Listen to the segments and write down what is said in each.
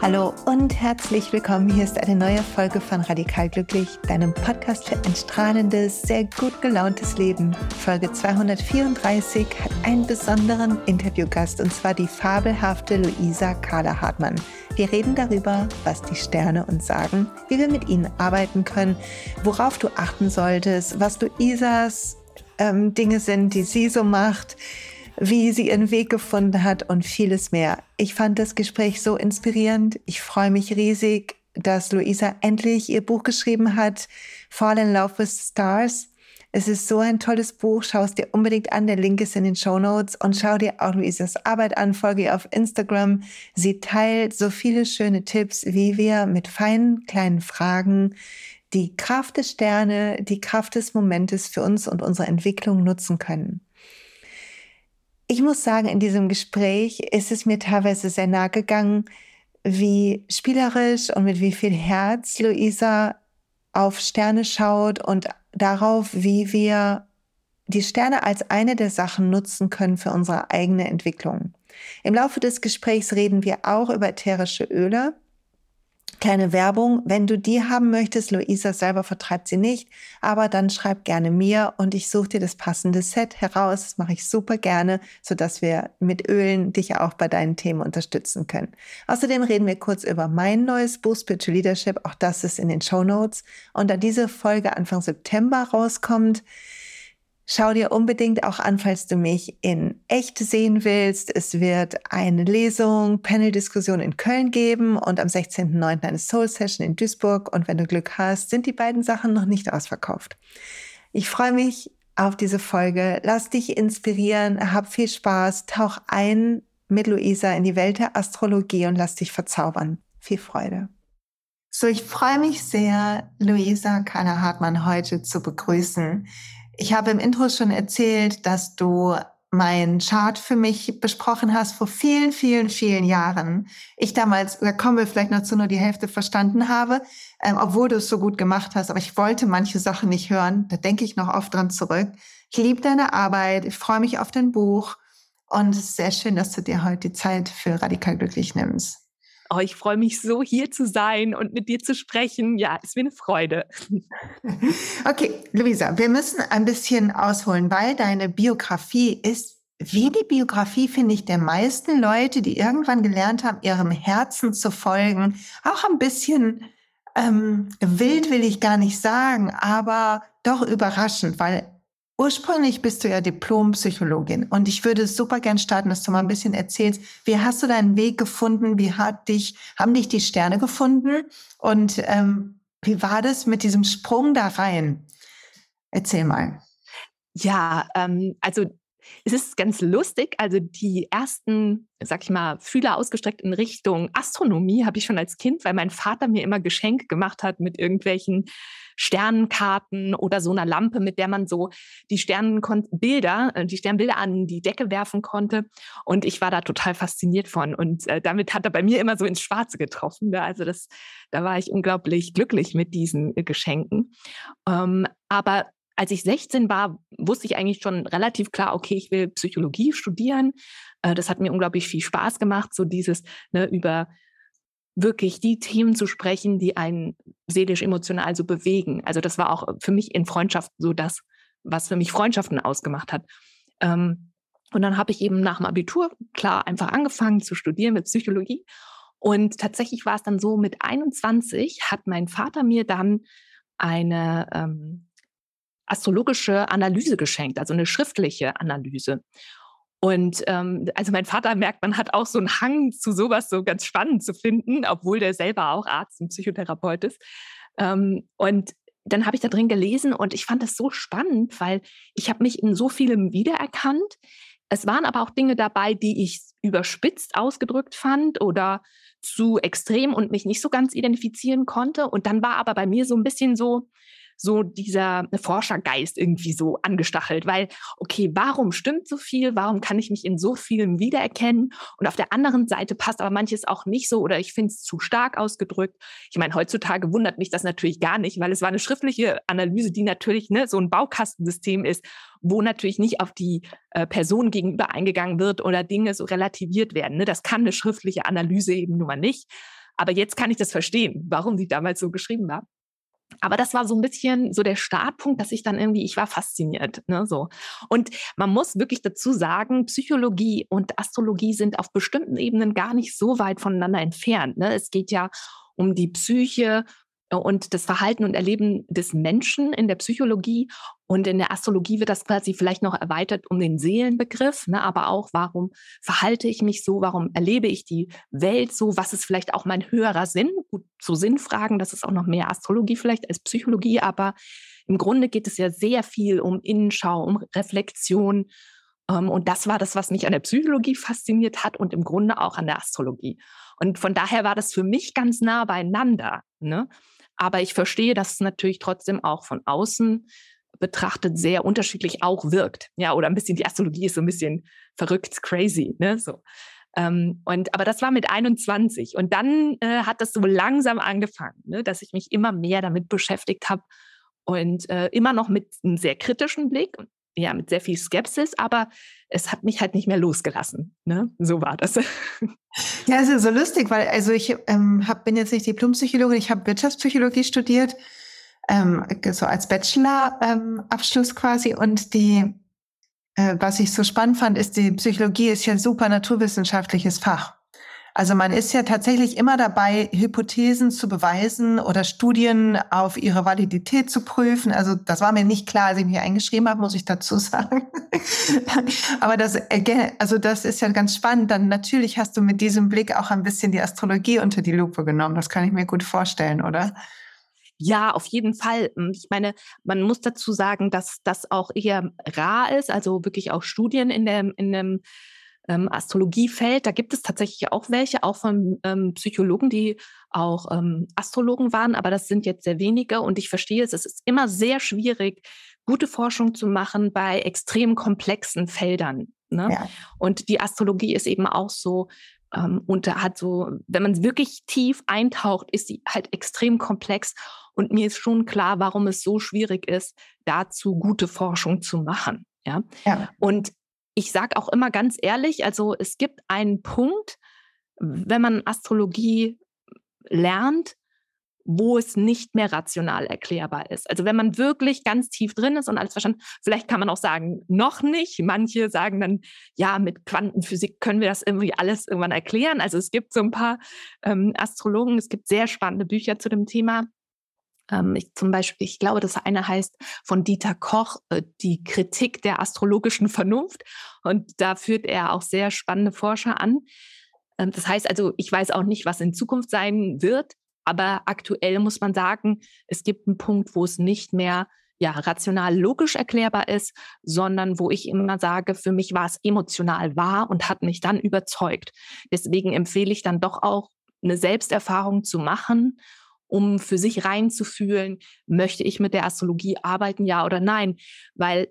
Hallo und herzlich willkommen. Hier ist eine neue Folge von Radikal Glücklich, deinem Podcast für ein strahlendes, sehr gut gelauntes Leben. Folge 234 hat einen besonderen Interviewgast und zwar die fabelhafte Luisa Carla Hartmann. Wir reden darüber, was die Sterne uns sagen, wie wir mit ihnen arbeiten können, worauf du achten solltest, was Luisas ähm, Dinge sind, die sie so macht wie sie ihren Weg gefunden hat und vieles mehr. Ich fand das Gespräch so inspirierend. Ich freue mich riesig, dass Luisa endlich ihr Buch geschrieben hat, Fall in Love with Stars. Es ist so ein tolles Buch. Schau es dir unbedingt an. Der Link ist in den Show Notes. Und schau dir auch Luisas Arbeit an. Folge ihr auf Instagram. Sie teilt so viele schöne Tipps, wie wir mit feinen kleinen Fragen die Kraft des Sterne, die Kraft des Momentes für uns und unsere Entwicklung nutzen können. Ich muss sagen, in diesem Gespräch ist es mir teilweise sehr nahe gegangen, wie spielerisch und mit wie viel Herz Luisa auf Sterne schaut und darauf, wie wir die Sterne als eine der Sachen nutzen können für unsere eigene Entwicklung. Im Laufe des Gesprächs reden wir auch über ätherische Öle Kleine Werbung, wenn du die haben möchtest, Luisa selber vertreibt sie nicht, aber dann schreib gerne mir und ich suche dir das passende Set heraus. Das mache ich super gerne, sodass wir mit Ölen dich auch bei deinen Themen unterstützen können. Außerdem reden wir kurz über mein neues Buch Spiritual Leadership, auch das ist in den Show Notes. Und da diese Folge Anfang September rauskommt, Schau dir unbedingt auch an, falls du mich in echt sehen willst. Es wird eine Lesung, Panel-Diskussion in Köln geben und am 16.09. eine Soul-Session in Duisburg. Und wenn du Glück hast, sind die beiden Sachen noch nicht ausverkauft. Ich freue mich auf diese Folge. Lass dich inspirieren, hab viel Spaß, tauch ein mit Luisa in die Welt der Astrologie und lass dich verzaubern. Viel Freude. So, ich freue mich sehr, Luisa Kana Hartmann heute zu begrüßen. Ich habe im Intro schon erzählt, dass du mein Chart für mich besprochen hast vor vielen, vielen, vielen Jahren. Ich damals, da kommen wir vielleicht noch zu, nur die Hälfte verstanden habe, ähm, obwohl du es so gut gemacht hast. Aber ich wollte manche Sachen nicht hören. Da denke ich noch oft dran zurück. Ich liebe deine Arbeit. Ich freue mich auf dein Buch. Und es ist sehr schön, dass du dir heute die Zeit für Radikal Glücklich nimmst. Oh, ich freue mich so, hier zu sein und mit dir zu sprechen. Ja, ist mir eine Freude. Okay, Luisa, wir müssen ein bisschen ausholen, weil deine Biografie ist wie die Biografie, finde ich, der meisten Leute, die irgendwann gelernt haben, ihrem Herzen zu folgen, auch ein bisschen ähm, wild will ich gar nicht sagen, aber doch überraschend, weil Ursprünglich bist du ja Diplompsychologin und ich würde super gern starten, dass du mal ein bisschen erzählst, wie hast du deinen Weg gefunden, wie hat dich, haben dich die Sterne gefunden und ähm, wie war das mit diesem Sprung da rein? Erzähl mal. Ja, ähm, also es ist ganz lustig. Also die ersten, sag ich mal, Fühler ausgestreckt in Richtung Astronomie habe ich schon als Kind, weil mein Vater mir immer Geschenke gemacht hat mit irgendwelchen Sternenkarten oder so einer Lampe, mit der man so die Sternenbilder, äh, die Sternbilder an die Decke werfen konnte. Und ich war da total fasziniert von. Und äh, damit hat er bei mir immer so ins Schwarze getroffen. Ne? Also das, da war ich unglaublich glücklich mit diesen äh, Geschenken. Ähm, aber als ich 16 war, wusste ich eigentlich schon relativ klar, okay, ich will Psychologie studieren. Äh, das hat mir unglaublich viel Spaß gemacht, so dieses ne, über wirklich die Themen zu sprechen, die einen seelisch emotional so bewegen. Also das war auch für mich in Freundschaft so das, was für mich Freundschaften ausgemacht hat. Ähm, und dann habe ich eben nach dem Abitur klar einfach angefangen zu studieren mit Psychologie. Und tatsächlich war es dann so, mit 21 hat mein Vater mir dann eine ähm, astrologische Analyse geschenkt, also eine schriftliche Analyse. Und ähm, also mein Vater merkt, man hat auch so einen Hang zu sowas so ganz spannend zu finden, obwohl der selber auch Arzt und Psychotherapeut ist. Ähm, und dann habe ich da drin gelesen und ich fand das so spannend, weil ich habe mich in so vielem wiedererkannt. Es waren aber auch Dinge dabei, die ich überspitzt ausgedrückt fand oder zu extrem und mich nicht so ganz identifizieren konnte. Und dann war aber bei mir so ein bisschen so, so dieser Forschergeist irgendwie so angestachelt, weil, okay, warum stimmt so viel? Warum kann ich mich in so vielem wiedererkennen? Und auf der anderen Seite passt aber manches auch nicht so oder ich finde es zu stark ausgedrückt. Ich meine, heutzutage wundert mich das natürlich gar nicht, weil es war eine schriftliche Analyse, die natürlich ne, so ein Baukastensystem ist, wo natürlich nicht auf die äh, Person gegenüber eingegangen wird oder Dinge so relativiert werden. Ne? Das kann eine schriftliche Analyse eben nun mal nicht. Aber jetzt kann ich das verstehen, warum die damals so geschrieben war. Aber das war so ein bisschen so der Startpunkt, dass ich dann irgendwie, ich war fasziniert. Ne, so. Und man muss wirklich dazu sagen, Psychologie und Astrologie sind auf bestimmten Ebenen gar nicht so weit voneinander entfernt. Ne? Es geht ja um die Psyche und das Verhalten und Erleben des Menschen in der Psychologie. Und in der Astrologie wird das quasi vielleicht noch erweitert um den Seelenbegriff, ne? aber auch, warum verhalte ich mich so, warum erlebe ich die Welt so, was ist vielleicht auch mein höherer Sinn? Gut, so Sinnfragen, das ist auch noch mehr Astrologie vielleicht als Psychologie, aber im Grunde geht es ja sehr viel um Innenschau, um Reflexion. Ähm, und das war das, was mich an der Psychologie fasziniert hat und im Grunde auch an der Astrologie. Und von daher war das für mich ganz nah beieinander. Ne? Aber ich verstehe, dass es natürlich trotzdem auch von außen betrachtet sehr unterschiedlich auch wirkt. Ja, oder ein bisschen die Astrologie ist so ein bisschen verrückt, crazy, ne? So. Ähm, und, aber das war mit 21. Und dann äh, hat das so langsam angefangen, ne, dass ich mich immer mehr damit beschäftigt habe und äh, immer noch mit einem sehr kritischen Blick ja, mit sehr viel Skepsis, aber es hat mich halt nicht mehr losgelassen. Ne? So war das. Ja, es ist so lustig, weil also ich ähm, hab, bin jetzt nicht Diplompsychologin, ich habe Wirtschaftspsychologie studiert, ähm, so als Bachelor-Abschluss ähm, quasi. Und die, äh, was ich so spannend fand, ist, die Psychologie ist ja super naturwissenschaftliches Fach. Also man ist ja tatsächlich immer dabei, Hypothesen zu beweisen oder Studien auf ihre Validität zu prüfen. Also das war mir nicht klar, als ich mich eingeschrieben habe, muss ich dazu sagen. Aber das, also das ist ja ganz spannend. Dann natürlich hast du mit diesem Blick auch ein bisschen die Astrologie unter die Lupe genommen. Das kann ich mir gut vorstellen, oder? Ja, auf jeden Fall. Ich meine, man muss dazu sagen, dass das auch eher rar ist, also wirklich auch Studien in dem, in dem ähm, Astrologiefeld. Da gibt es tatsächlich auch welche, auch von ähm, Psychologen, die auch ähm, Astrologen waren, aber das sind jetzt sehr wenige und ich verstehe es. Es ist immer sehr schwierig, gute Forschung zu machen bei extrem komplexen Feldern. Ne? Ja. Und die Astrologie ist eben auch so, ähm, und da hat so, wenn man wirklich tief eintaucht, ist sie halt extrem komplex. Und mir ist schon klar, warum es so schwierig ist, dazu gute Forschung zu machen. Ja. ja. Und ich sage auch immer ganz ehrlich, also es gibt einen Punkt, wenn man Astrologie lernt, wo es nicht mehr rational erklärbar ist. Also wenn man wirklich ganz tief drin ist und alles verstanden, vielleicht kann man auch sagen, noch nicht. Manche sagen dann, ja, mit Quantenphysik können wir das irgendwie alles irgendwann erklären. Also es gibt so ein paar ähm, Astrologen, es gibt sehr spannende Bücher zu dem Thema. Ähm, ich, zum Beispiel, ich glaube, das eine heißt von Dieter Koch, äh, die Kritik der astrologischen Vernunft. Und da führt er auch sehr spannende Forscher an. Ähm, das heißt also, ich weiß auch nicht, was in Zukunft sein wird, aber aktuell muss man sagen, es gibt einen Punkt, wo es nicht mehr ja, rational logisch erklärbar ist, sondern wo ich immer sage, für mich war es emotional wahr und hat mich dann überzeugt. Deswegen empfehle ich dann doch auch, eine Selbsterfahrung zu machen um für sich reinzufühlen, möchte ich mit der Astrologie arbeiten, ja oder nein? Weil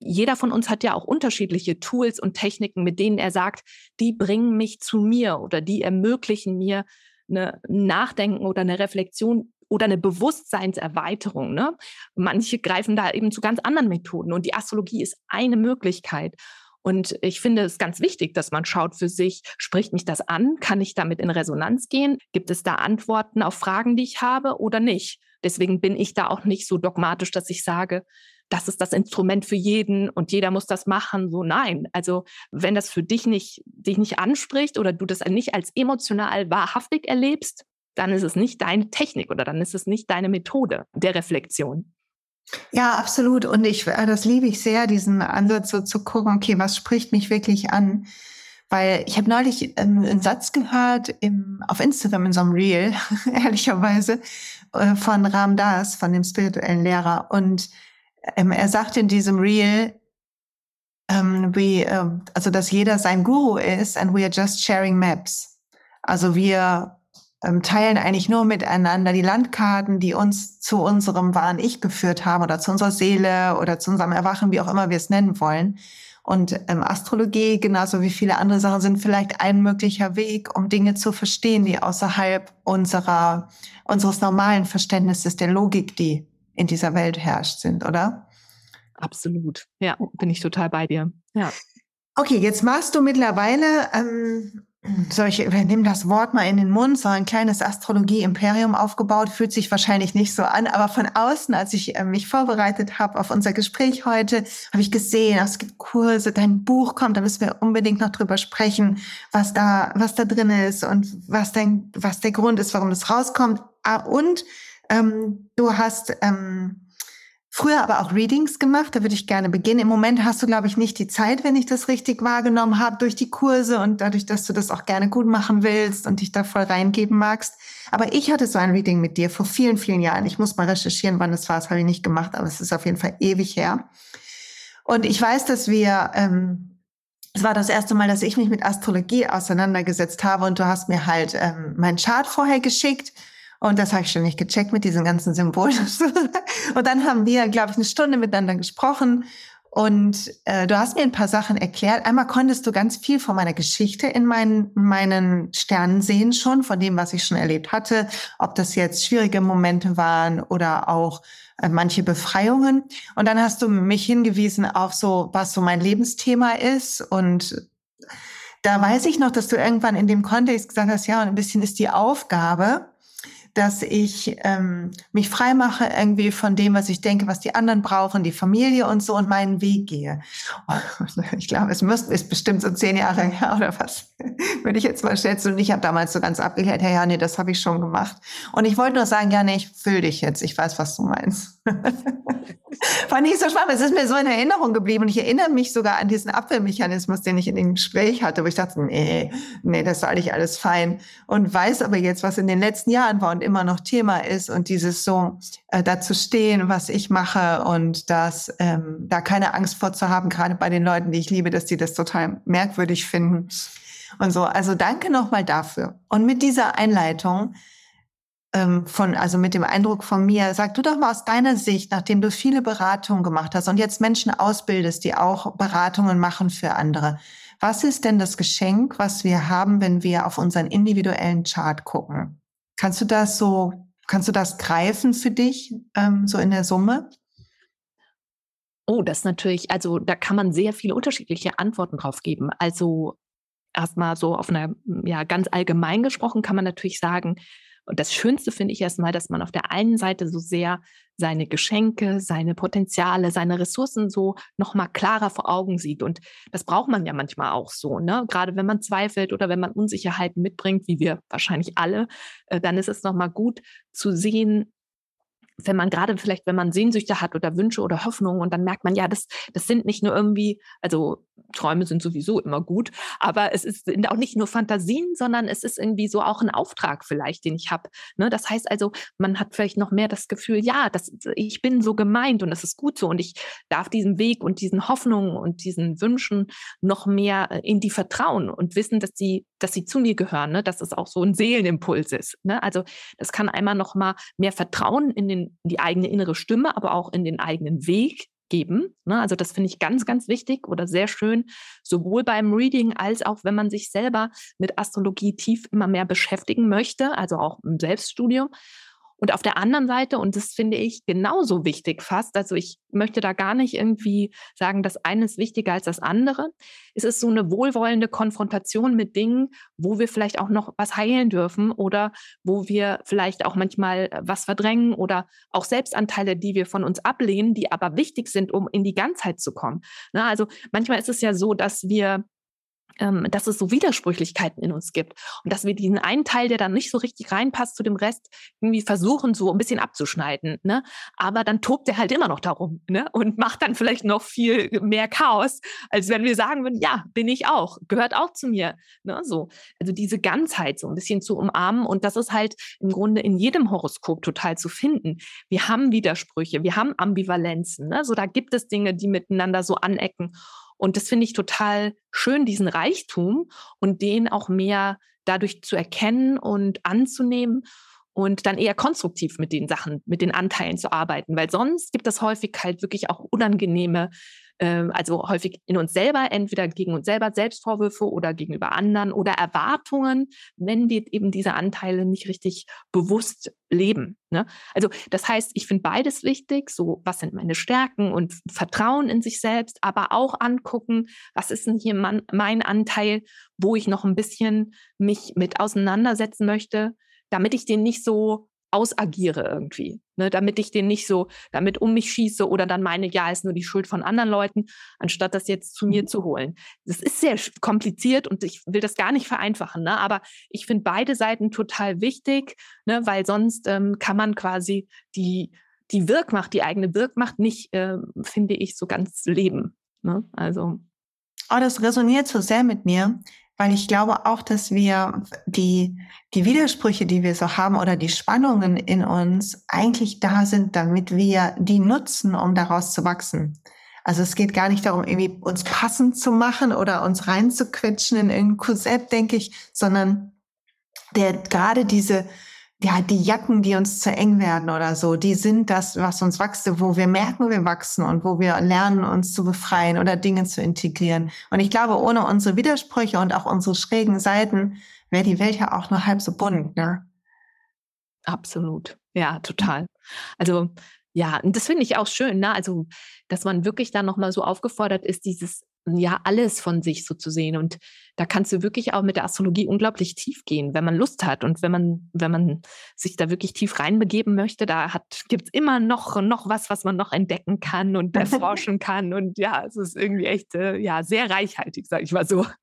jeder von uns hat ja auch unterschiedliche Tools und Techniken, mit denen er sagt, die bringen mich zu mir oder die ermöglichen mir eine Nachdenken oder eine Reflexion oder eine Bewusstseinserweiterung. Ne? Manche greifen da eben zu ganz anderen Methoden und die Astrologie ist eine Möglichkeit. Und ich finde es ganz wichtig, dass man schaut für sich, spricht mich das an? Kann ich damit in Resonanz gehen? Gibt es da Antworten auf Fragen, die ich habe oder nicht? Deswegen bin ich da auch nicht so dogmatisch, dass ich sage, das ist das Instrument für jeden und jeder muss das machen. So nein. Also wenn das für dich nicht, dich nicht anspricht oder du das nicht als emotional wahrhaftig erlebst, dann ist es nicht deine Technik oder dann ist es nicht deine Methode der Reflexion. Ja, absolut. Und ich, äh, das liebe ich sehr, diesen Ansatz so zu gucken, okay, was spricht mich wirklich an? Weil ich habe neulich einen Satz gehört im, auf Instagram in so einem Reel, ehrlicherweise, äh, von Ram Das, von dem spirituellen Lehrer. Und ähm, er sagt in diesem Reel, ähm, wie, äh, also dass jeder sein Guru ist and we are just sharing maps. Also wir ähm, teilen eigentlich nur miteinander die Landkarten, die uns zu unserem wahren Ich geführt haben oder zu unserer Seele oder zu unserem Erwachen, wie auch immer wir es nennen wollen. Und ähm, Astrologie, genauso wie viele andere Sachen, sind vielleicht ein möglicher Weg, um Dinge zu verstehen, die außerhalb unserer, unseres normalen Verständnisses der Logik, die in dieser Welt herrscht, sind, oder? Absolut. Ja, bin ich total bei dir. Ja. Okay, jetzt machst du mittlerweile ähm, so, ich nehme das Wort mal in den Mund, so ein kleines Astrologie-Imperium aufgebaut, fühlt sich wahrscheinlich nicht so an, aber von außen, als ich äh, mich vorbereitet habe auf unser Gespräch heute, habe ich gesehen, es gibt Kurse, dein Buch kommt, da müssen wir unbedingt noch drüber sprechen, was da, was da drin ist und was dein, was der Grund ist, warum das rauskommt. Ah, und ähm, du hast ähm, Früher aber auch Readings gemacht, da würde ich gerne beginnen. Im Moment hast du, glaube ich, nicht die Zeit, wenn ich das richtig wahrgenommen habe, durch die Kurse und dadurch, dass du das auch gerne gut machen willst und dich da voll reingeben magst. Aber ich hatte so ein Reading mit dir vor vielen, vielen Jahren. Ich muss mal recherchieren, wann es war. Das habe ich nicht gemacht, aber es ist auf jeden Fall ewig her. Und ich weiß, dass wir, ähm, es war das erste Mal, dass ich mich mit Astrologie auseinandergesetzt habe und du hast mir halt ähm, meinen Chart vorher geschickt und das habe ich schon nicht gecheckt mit diesen ganzen Symbolen. und dann haben wir, glaube ich, eine Stunde miteinander gesprochen. Und äh, du hast mir ein paar Sachen erklärt. Einmal konntest du ganz viel von meiner Geschichte in meinen, meinen Sternen sehen schon, von dem, was ich schon erlebt hatte. Ob das jetzt schwierige Momente waren oder auch äh, manche Befreiungen. Und dann hast du mich hingewiesen auf so, was so mein Lebensthema ist. Und da weiß ich noch, dass du irgendwann in dem Kontext gesagt hast, ja, und ein bisschen ist die Aufgabe, dass ich ähm, mich frei mache irgendwie von dem, was ich denke, was die anderen brauchen, die Familie und so und meinen Weg gehe. Ich glaube, es müsste, ist bestimmt so zehn Jahre her oder was, würde ich jetzt mal schätzen. Und ich habe damals so ganz abgeklärt, ja, ja, das habe ich schon gemacht. Und ich wollte nur sagen, ja, ich fühle dich jetzt. Ich weiß, was du meinst. Fand ich so spannend. Es ist mir so in Erinnerung geblieben. Und ich erinnere mich sogar an diesen Abwehrmechanismus, den ich in dem Gespräch hatte, wo ich dachte, nee, nee, das ist eigentlich alles fein. Und weiß aber jetzt, was in den letzten Jahren war und immer noch Thema ist und dieses so äh, dazu stehen, was ich mache und das ähm, da keine Angst vor zu haben, gerade bei den Leuten, die ich liebe, dass die das total merkwürdig finden und so. Also danke nochmal dafür. Und mit dieser Einleitung ähm, von, also mit dem Eindruck von mir, sag du doch mal aus deiner Sicht, nachdem du viele Beratungen gemacht hast und jetzt Menschen ausbildest, die auch Beratungen machen für andere. Was ist denn das Geschenk, was wir haben, wenn wir auf unseren individuellen Chart gucken? Kannst du das so, kannst du das greifen für dich, ähm, so in der Summe? Oh, das natürlich, also da kann man sehr viele unterschiedliche Antworten drauf geben. Also erstmal so auf einer, ja, ganz allgemein gesprochen kann man natürlich sagen, und das Schönste finde ich erstmal, dass man auf der einen Seite so sehr seine Geschenke, seine Potenziale, seine Ressourcen so nochmal klarer vor Augen sieht. Und das braucht man ja manchmal auch so, ne? Gerade wenn man zweifelt oder wenn man Unsicherheiten mitbringt, wie wir wahrscheinlich alle, äh, dann ist es nochmal gut zu sehen, wenn man gerade vielleicht, wenn man Sehnsüchte hat oder Wünsche oder Hoffnungen und dann merkt man, ja, das, das sind nicht nur irgendwie, also Träume sind sowieso immer gut, aber es ist, sind auch nicht nur Fantasien, sondern es ist irgendwie so auch ein Auftrag vielleicht, den ich habe. Ne? Das heißt also, man hat vielleicht noch mehr das Gefühl, ja, das, ich bin so gemeint und das ist gut so und ich darf diesem Weg und diesen Hoffnungen und diesen Wünschen noch mehr äh, in die vertrauen und wissen, dass sie, dass sie zu mir gehören, ne? dass es auch so ein Seelenimpuls ist. Ne? Also das kann einmal noch mal mehr Vertrauen in, den, die eigene innere Stimme, aber auch in den eigenen Weg geben. Ne? Also das finde ich ganz, ganz wichtig oder sehr schön, sowohl beim Reading als auch, wenn man sich selber mit Astrologie tief immer mehr beschäftigen möchte, also auch im Selbststudium. Und auf der anderen Seite, und das finde ich genauso wichtig fast, also ich möchte da gar nicht irgendwie sagen, das eine ist wichtiger als das andere, ist es so eine wohlwollende Konfrontation mit Dingen, wo wir vielleicht auch noch was heilen dürfen oder wo wir vielleicht auch manchmal äh, was verdrängen oder auch Selbstanteile, die wir von uns ablehnen, die aber wichtig sind, um in die Ganzheit zu kommen. Na, ne, also manchmal ist es ja so, dass wir dass es so Widersprüchlichkeiten in uns gibt und dass wir diesen einen Teil, der dann nicht so richtig reinpasst zu dem Rest, irgendwie versuchen, so ein bisschen abzuschneiden. Ne? Aber dann tobt er halt immer noch darum ne? und macht dann vielleicht noch viel mehr Chaos, als wenn wir sagen würden, ja, bin ich auch, gehört auch zu mir. Ne? So. Also diese Ganzheit so ein bisschen zu umarmen und das ist halt im Grunde in jedem Horoskop total zu finden. Wir haben Widersprüche, wir haben Ambivalenzen. Ne? So, da gibt es Dinge, die miteinander so anecken. Und das finde ich total schön, diesen Reichtum und den auch mehr dadurch zu erkennen und anzunehmen und dann eher konstruktiv mit den Sachen, mit den Anteilen zu arbeiten, weil sonst gibt es häufig halt wirklich auch unangenehme, äh, also häufig in uns selber, entweder gegen uns selber Selbstvorwürfe oder gegenüber anderen oder Erwartungen, wenn wir eben diese Anteile nicht richtig bewusst leben. Ne? Also das heißt, ich finde beides wichtig, so was sind meine Stärken und Vertrauen in sich selbst, aber auch angucken, was ist denn hier mein, mein Anteil, wo ich noch ein bisschen mich mit auseinandersetzen möchte, damit ich den nicht so ausagiere irgendwie, ne, damit ich den nicht so damit um mich schieße oder dann meine, ja, ist nur die Schuld von anderen Leuten, anstatt das jetzt zu mir mhm. zu holen. Das ist sehr kompliziert und ich will das gar nicht vereinfachen, ne, aber ich finde beide Seiten total wichtig, ne, weil sonst ähm, kann man quasi die, die Wirkmacht, die eigene Wirkmacht nicht, äh, finde ich, so ganz leben. Ne? Also. Oh, das resoniert so sehr mit mir, weil ich glaube auch, dass wir die, die Widersprüche, die wir so haben oder die Spannungen in uns eigentlich da sind, damit wir die nutzen, um daraus zu wachsen. Also es geht gar nicht darum, irgendwie uns passend zu machen oder uns reinzuquetschen in irgendein Korsett, denke ich, sondern der gerade diese ja, die Jacken, die uns zu eng werden oder so, die sind das, was uns wächst, wo wir merken, wir wachsen und wo wir lernen, uns zu befreien oder Dinge zu integrieren. Und ich glaube, ohne unsere Widersprüche und auch unsere schrägen Seiten wäre die Welt ja auch nur halb so bunt, ne? Absolut. Ja, total. Also, ja, und das finde ich auch schön, ne? Also, dass man wirklich da nochmal so aufgefordert ist, dieses ja alles von sich so zu sehen. Und da kannst du wirklich auch mit der Astrologie unglaublich tief gehen, wenn man Lust hat und wenn man, wenn man sich da wirklich tief reinbegeben möchte, da gibt es immer noch, noch was, was man noch entdecken kann und erforschen kann. Und ja, es ist irgendwie echt äh, ja, sehr reichhaltig, sage ich mal so.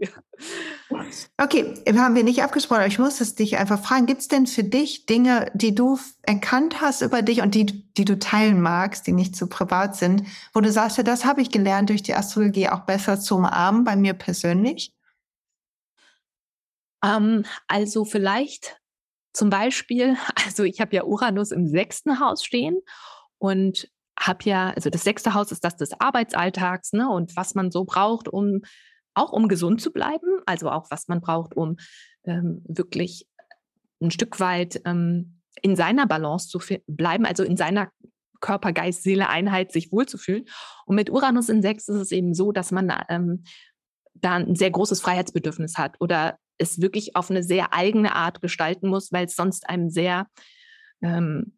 Okay, haben wir nicht abgesprochen, aber ich muss es dich einfach fragen. Gibt es denn für dich Dinge, die du erkannt hast über dich und die, die du teilen magst, die nicht zu so privat sind, wo du sagst, ja, das habe ich gelernt durch die Astrologie auch besser zu umarmen, bei mir persönlich? Ähm, also vielleicht zum Beispiel, also ich habe ja Uranus im sechsten Haus stehen und habe ja, also das sechste Haus ist das des Arbeitsalltags, ne? Und was man so braucht, um auch um gesund zu bleiben, also auch was man braucht, um ähm, wirklich ein Stück weit ähm, in seiner Balance zu bleiben, also in seiner Körper, Geist, Seele, Einheit, sich wohlzufühlen. Und mit Uranus in sechs ist es eben so, dass man ähm, da ein sehr großes Freiheitsbedürfnis hat oder es wirklich auf eine sehr eigene Art gestalten muss, weil es sonst einem sehr ähm,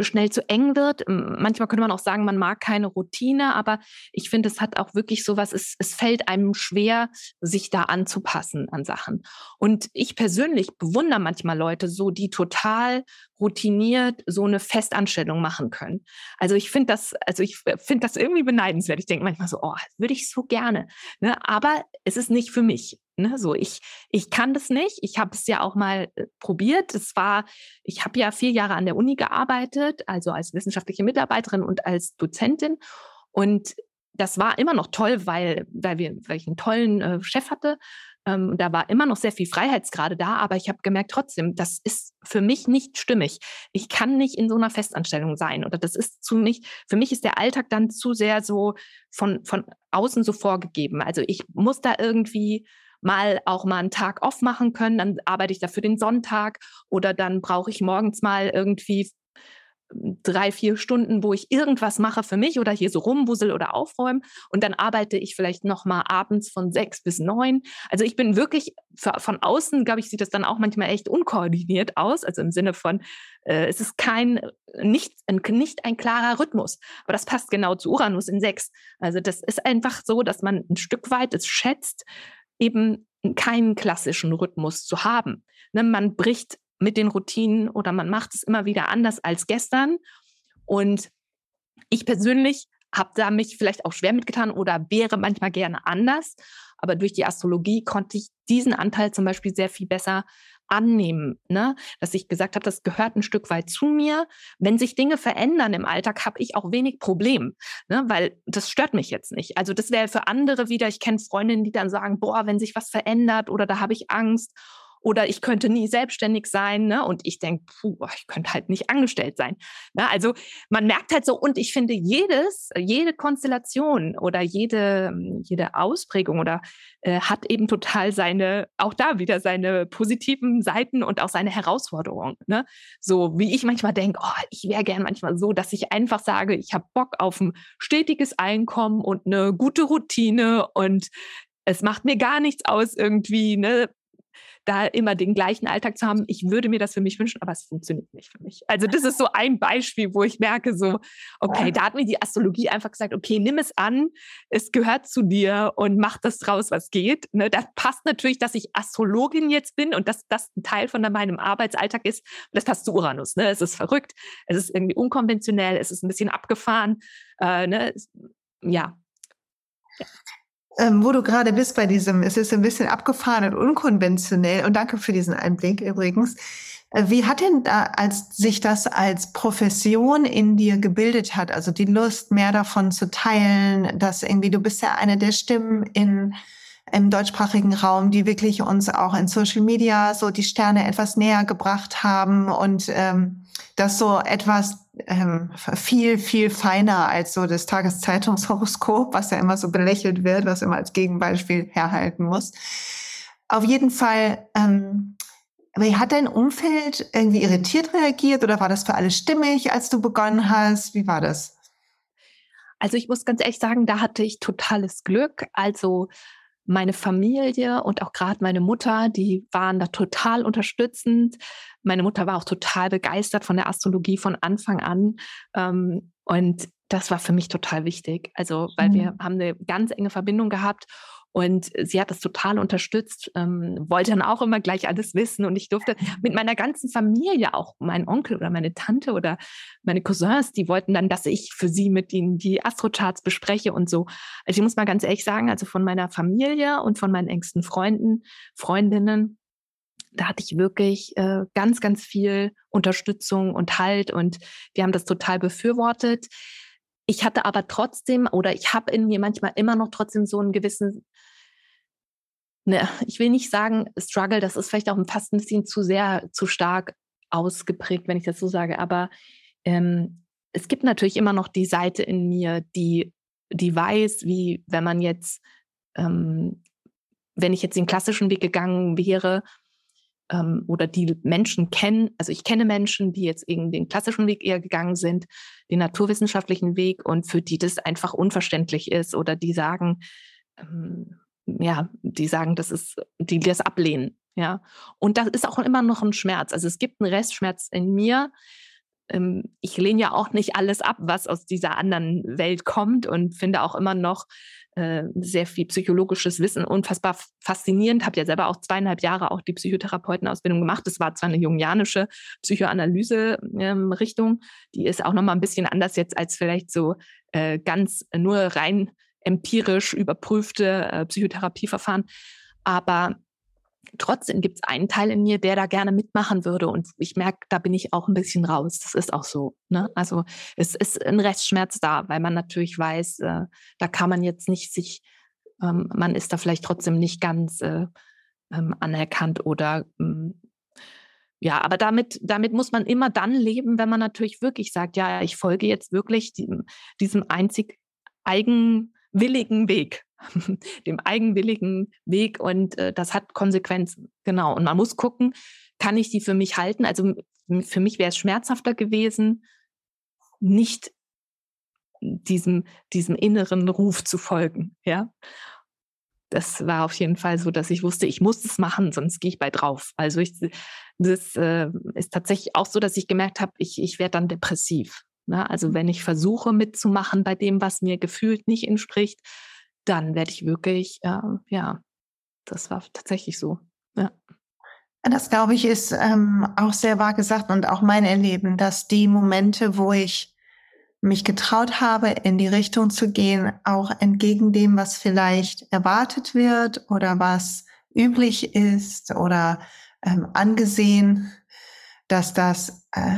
schnell zu eng wird. Manchmal könnte man auch sagen, man mag keine Routine, aber ich finde, es hat auch wirklich so was, es, es fällt einem schwer, sich da anzupassen an Sachen. Und ich persönlich bewundere manchmal Leute so, die total routiniert so eine Festanstellung machen können. Also ich finde das, also ich finde das irgendwie beneidenswert. Ich denke manchmal so, oh, würde ich so gerne. Ne? Aber es ist nicht für mich. Ne, so ich, ich kann das nicht. Ich habe es ja auch mal äh, probiert. Es war, ich habe ja vier Jahre an der Uni gearbeitet, also als wissenschaftliche Mitarbeiterin und als Dozentin. Und das war immer noch toll, weil, weil, wir, weil ich einen tollen äh, Chef hatte. Ähm, da war immer noch sehr viel Freiheitsgrade da, aber ich habe gemerkt trotzdem, das ist für mich nicht stimmig. Ich kann nicht in so einer Festanstellung sein oder das ist zu mich, für mich ist der Alltag dann zu sehr so von, von außen so vorgegeben. Also ich muss da irgendwie mal auch mal einen Tag off machen können, dann arbeite ich dafür den Sonntag oder dann brauche ich morgens mal irgendwie hm, drei, vier Stunden, wo ich irgendwas mache für mich oder hier so rumwussel oder aufräumen und dann arbeite ich vielleicht noch mal abends von sechs bis neun. Also ich bin wirklich für, von außen, glaube ich, sieht das dann auch manchmal echt unkoordiniert aus, also im Sinne von, äh, es ist kein, nicht, nicht ein klarer Rhythmus, aber das passt genau zu Uranus in sechs. Also das ist einfach so, dass man ein Stück weit es schätzt, eben keinen klassischen Rhythmus zu haben. Ne, man bricht mit den Routinen oder man macht es immer wieder anders als gestern. Und ich persönlich habe da mich vielleicht auch schwer mitgetan oder wäre manchmal gerne anders. Aber durch die Astrologie konnte ich diesen Anteil zum Beispiel sehr viel besser annehmen, ne? dass ich gesagt habe, das gehört ein Stück weit zu mir. Wenn sich Dinge verändern im Alltag, habe ich auch wenig Problem, ne? weil das stört mich jetzt nicht. Also das wäre für andere wieder, ich kenne Freundinnen, die dann sagen, boah, wenn sich was verändert oder da habe ich Angst oder ich könnte nie selbstständig sein. Ne? Und ich denke, ich könnte halt nicht angestellt sein. Ne? Also man merkt halt so, und ich finde, jedes, jede Konstellation oder jede, jede Ausprägung oder äh, hat eben total seine, auch da wieder seine positiven Seiten und auch seine Herausforderungen. Ne? So wie ich manchmal denke, oh, ich wäre gern manchmal so, dass ich einfach sage, ich habe Bock auf ein stetiges Einkommen und eine gute Routine und es macht mir gar nichts aus, irgendwie ne, da immer den gleichen Alltag zu haben. Ich würde mir das für mich wünschen, aber es funktioniert nicht für mich. Also das ist so ein Beispiel, wo ich merke, so, okay, da hat mir die Astrologie einfach gesagt, okay, nimm es an, es gehört zu dir und mach das draus, was geht. Ne, das passt natürlich, dass ich Astrologin jetzt bin und dass das ein Teil von meinem Arbeitsalltag ist. das passt zu Uranus. Ne? Es ist verrückt, es ist irgendwie unkonventionell, es ist ein bisschen abgefahren. Äh, ne? ja, ähm, wo du gerade bist bei diesem, es ist ein bisschen abgefahren und unkonventionell. Und danke für diesen Einblick übrigens. Äh, wie hat denn da, als sich das als Profession in dir gebildet hat, also die Lust, mehr davon zu teilen, dass irgendwie, du bist ja eine der Stimmen in, im deutschsprachigen Raum, die wirklich uns auch in Social Media so die Sterne etwas näher gebracht haben und ähm, das so etwas ähm, viel, viel feiner als so das Tageszeitungshoroskop, was ja immer so belächelt wird, was immer als Gegenbeispiel herhalten muss. Auf jeden Fall, ähm, hat dein Umfeld irgendwie irritiert reagiert oder war das für alle stimmig, als du begonnen hast? Wie war das? Also ich muss ganz ehrlich sagen, da hatte ich totales Glück. Also meine Familie und auch gerade meine Mutter, die waren da total unterstützend. Meine Mutter war auch total begeistert von der Astrologie von Anfang an. Ähm, und das war für mich total wichtig. Also, weil mhm. wir haben eine ganz enge Verbindung gehabt und sie hat das total unterstützt, ähm, wollte dann auch immer gleich alles wissen. Und ich durfte mit meiner ganzen Familie, auch mein Onkel oder meine Tante oder meine Cousins, die wollten dann, dass ich für sie mit ihnen die Astrocharts bespreche und so. Also ich muss mal ganz ehrlich sagen, also von meiner Familie und von meinen engsten Freunden, Freundinnen, da hatte ich wirklich äh, ganz, ganz viel Unterstützung und Halt und die haben das total befürwortet. Ich hatte aber trotzdem oder ich habe in mir manchmal immer noch trotzdem so einen gewissen, ne, ich will nicht sagen Struggle, das ist vielleicht auch fast ein bisschen zu sehr, zu stark ausgeprägt, wenn ich das so sage, aber ähm, es gibt natürlich immer noch die Seite in mir, die, die weiß, wie wenn man jetzt, ähm, wenn ich jetzt den klassischen Weg gegangen wäre, ähm, oder die Menschen kennen, also ich kenne Menschen, die jetzt eben den klassischen Weg eher gegangen sind, den naturwissenschaftlichen Weg und für die das einfach unverständlich ist oder die sagen, ähm, ja, die sagen, das ist, die das ablehnen, ja. Und das ist auch immer noch ein Schmerz. Also es gibt einen Restschmerz in mir. Ähm, ich lehne ja auch nicht alles ab, was aus dieser anderen Welt kommt und finde auch immer noch, äh, sehr viel psychologisches Wissen, unfassbar faszinierend. Habe ja selber auch zweieinhalb Jahre auch die Psychotherapeutenausbildung gemacht. Das war zwar eine jungianische Psychoanalyse-Richtung, ähm, die ist auch nochmal ein bisschen anders jetzt als vielleicht so äh, ganz nur rein empirisch überprüfte äh, Psychotherapieverfahren. Aber trotzdem gibt es einen Teil in mir, der da gerne mitmachen würde. Und ich merke, da bin ich auch ein bisschen raus. Das ist auch so. Ne? Also es ist ein Restschmerz da, weil man natürlich weiß, äh, da kann man jetzt nicht sich, ähm, man ist da vielleicht trotzdem nicht ganz äh, ähm, anerkannt oder ähm, ja, aber damit, damit muss man immer dann leben, wenn man natürlich wirklich sagt, ja, ich folge jetzt wirklich diesem, diesem einzig eigenwilligen Weg. dem eigenwilligen Weg und äh, das hat Konsequenzen. Genau. Und man muss gucken, kann ich die für mich halten? Also für mich wäre es schmerzhafter gewesen, nicht diesem, diesem inneren Ruf zu folgen. Ja. Das war auf jeden Fall so, dass ich wusste, ich muss es machen, sonst gehe ich bei drauf. Also ich, das äh, ist tatsächlich auch so, dass ich gemerkt habe, ich, ich werde dann depressiv. Ne? Also wenn ich versuche mitzumachen bei dem, was mir gefühlt nicht entspricht, dann werde ich wirklich, äh, ja, das war tatsächlich so. Ja. Das glaube ich ist ähm, auch sehr wahr gesagt und auch mein Erleben, dass die Momente, wo ich mich getraut habe, in die Richtung zu gehen, auch entgegen dem, was vielleicht erwartet wird oder was üblich ist oder ähm, angesehen, dass das äh,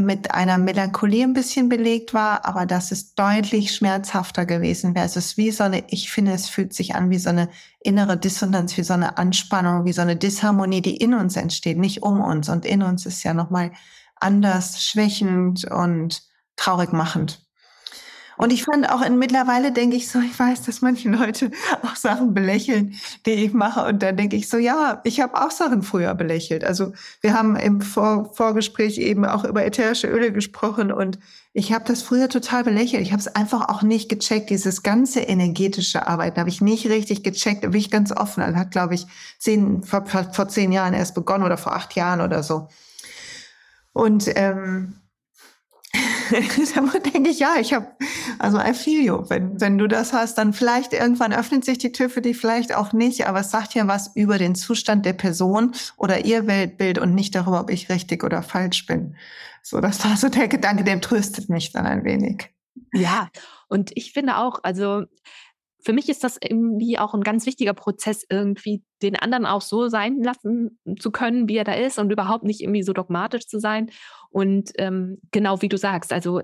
mit einer Melancholie ein bisschen belegt war, aber dass es deutlich schmerzhafter gewesen. Es ist wie so eine, ich finde, es fühlt sich an wie so eine innere Dissonanz, wie so eine Anspannung, wie so eine Disharmonie, die in uns entsteht, nicht um uns. Und in uns ist ja nochmal anders, schwächend und traurig machend. Und ich fand auch in mittlerweile denke ich so, ich weiß, dass manche Leute auch Sachen belächeln, die ich mache. Und dann denke ich so, ja, ich habe auch Sachen früher belächelt. Also wir haben im Vor Vorgespräch eben auch über ätherische Öle gesprochen und ich habe das früher total belächelt. Ich habe es einfach auch nicht gecheckt. Dieses ganze energetische Arbeiten habe ich nicht richtig gecheckt. Da bin ich ganz offen. Das hat, glaube ich, zehn, vor, vor zehn Jahren erst begonnen oder vor acht Jahren oder so. Und ähm, da denke ich, ja, ich habe, also I feel you. Wenn, wenn du das hast, dann vielleicht irgendwann öffnet sich die Tür für dich, vielleicht auch nicht, aber es sagt ja was über den Zustand der Person oder ihr Weltbild und nicht darüber, ob ich richtig oder falsch bin. So, das war so der Gedanke, der tröstet mich dann ein wenig. Ja, und ich finde auch, also für mich ist das irgendwie auch ein ganz wichtiger Prozess, irgendwie den anderen auch so sein lassen zu können, wie er da ist und überhaupt nicht irgendwie so dogmatisch zu sein. Und ähm, genau wie du sagst, also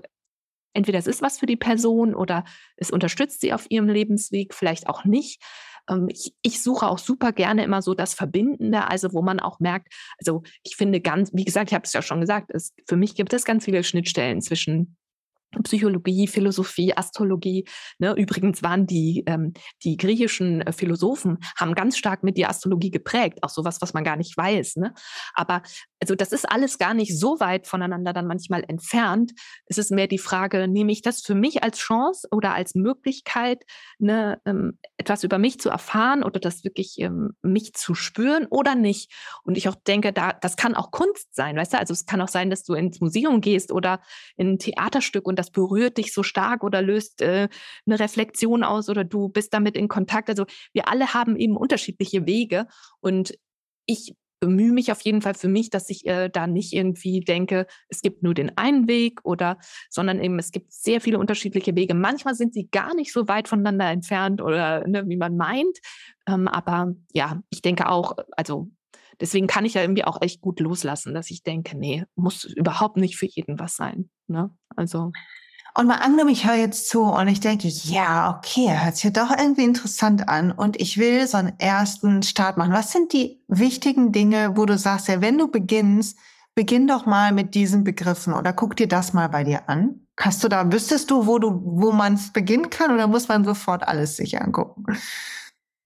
entweder es ist was für die Person oder es unterstützt sie auf ihrem Lebensweg, vielleicht auch nicht. Ähm, ich, ich, suche auch super gerne immer so das Verbindende, also wo man auch merkt, also ich finde ganz, wie gesagt, ich habe es ja schon gesagt, es, für mich gibt es ganz viele Schnittstellen zwischen Psychologie, Philosophie, Astrologie. Ne? Übrigens waren die, ähm, die griechischen äh, Philosophen, haben ganz stark mit der Astrologie geprägt, auch sowas, was man gar nicht weiß. Ne? Aber also das ist alles gar nicht so weit voneinander dann manchmal entfernt. Es ist mehr die Frage, nehme ich das für mich als Chance oder als Möglichkeit, ne, ähm, etwas über mich zu erfahren oder das wirklich ähm, mich zu spüren oder nicht? Und ich auch denke, da, das kann auch Kunst sein, weißt du? Also es kann auch sein, dass du ins Museum gehst oder in ein Theaterstück und das berührt dich so stark oder löst äh, eine Reflexion aus oder du bist damit in Kontakt. Also wir alle haben eben unterschiedliche Wege und ich bemühe mich auf jeden Fall für mich, dass ich äh, da nicht irgendwie denke, es gibt nur den einen Weg oder, sondern eben es gibt sehr viele unterschiedliche Wege. Manchmal sind sie gar nicht so weit voneinander entfernt oder ne, wie man meint. Ähm, aber ja, ich denke auch, also deswegen kann ich ja irgendwie auch echt gut loslassen, dass ich denke, nee, muss überhaupt nicht für jeden was sein. Ne? Also. Und mal angenommen, ich höre jetzt zu und ich denke, ja, okay, hört sich doch irgendwie interessant an und ich will so einen ersten Start machen. Was sind die wichtigen Dinge, wo du sagst, ja, wenn du beginnst, beginn doch mal mit diesen Begriffen oder guck dir das mal bei dir an. Hast du da, wüsstest du, wo du, wo man es beginnen kann oder muss man sofort alles sich angucken?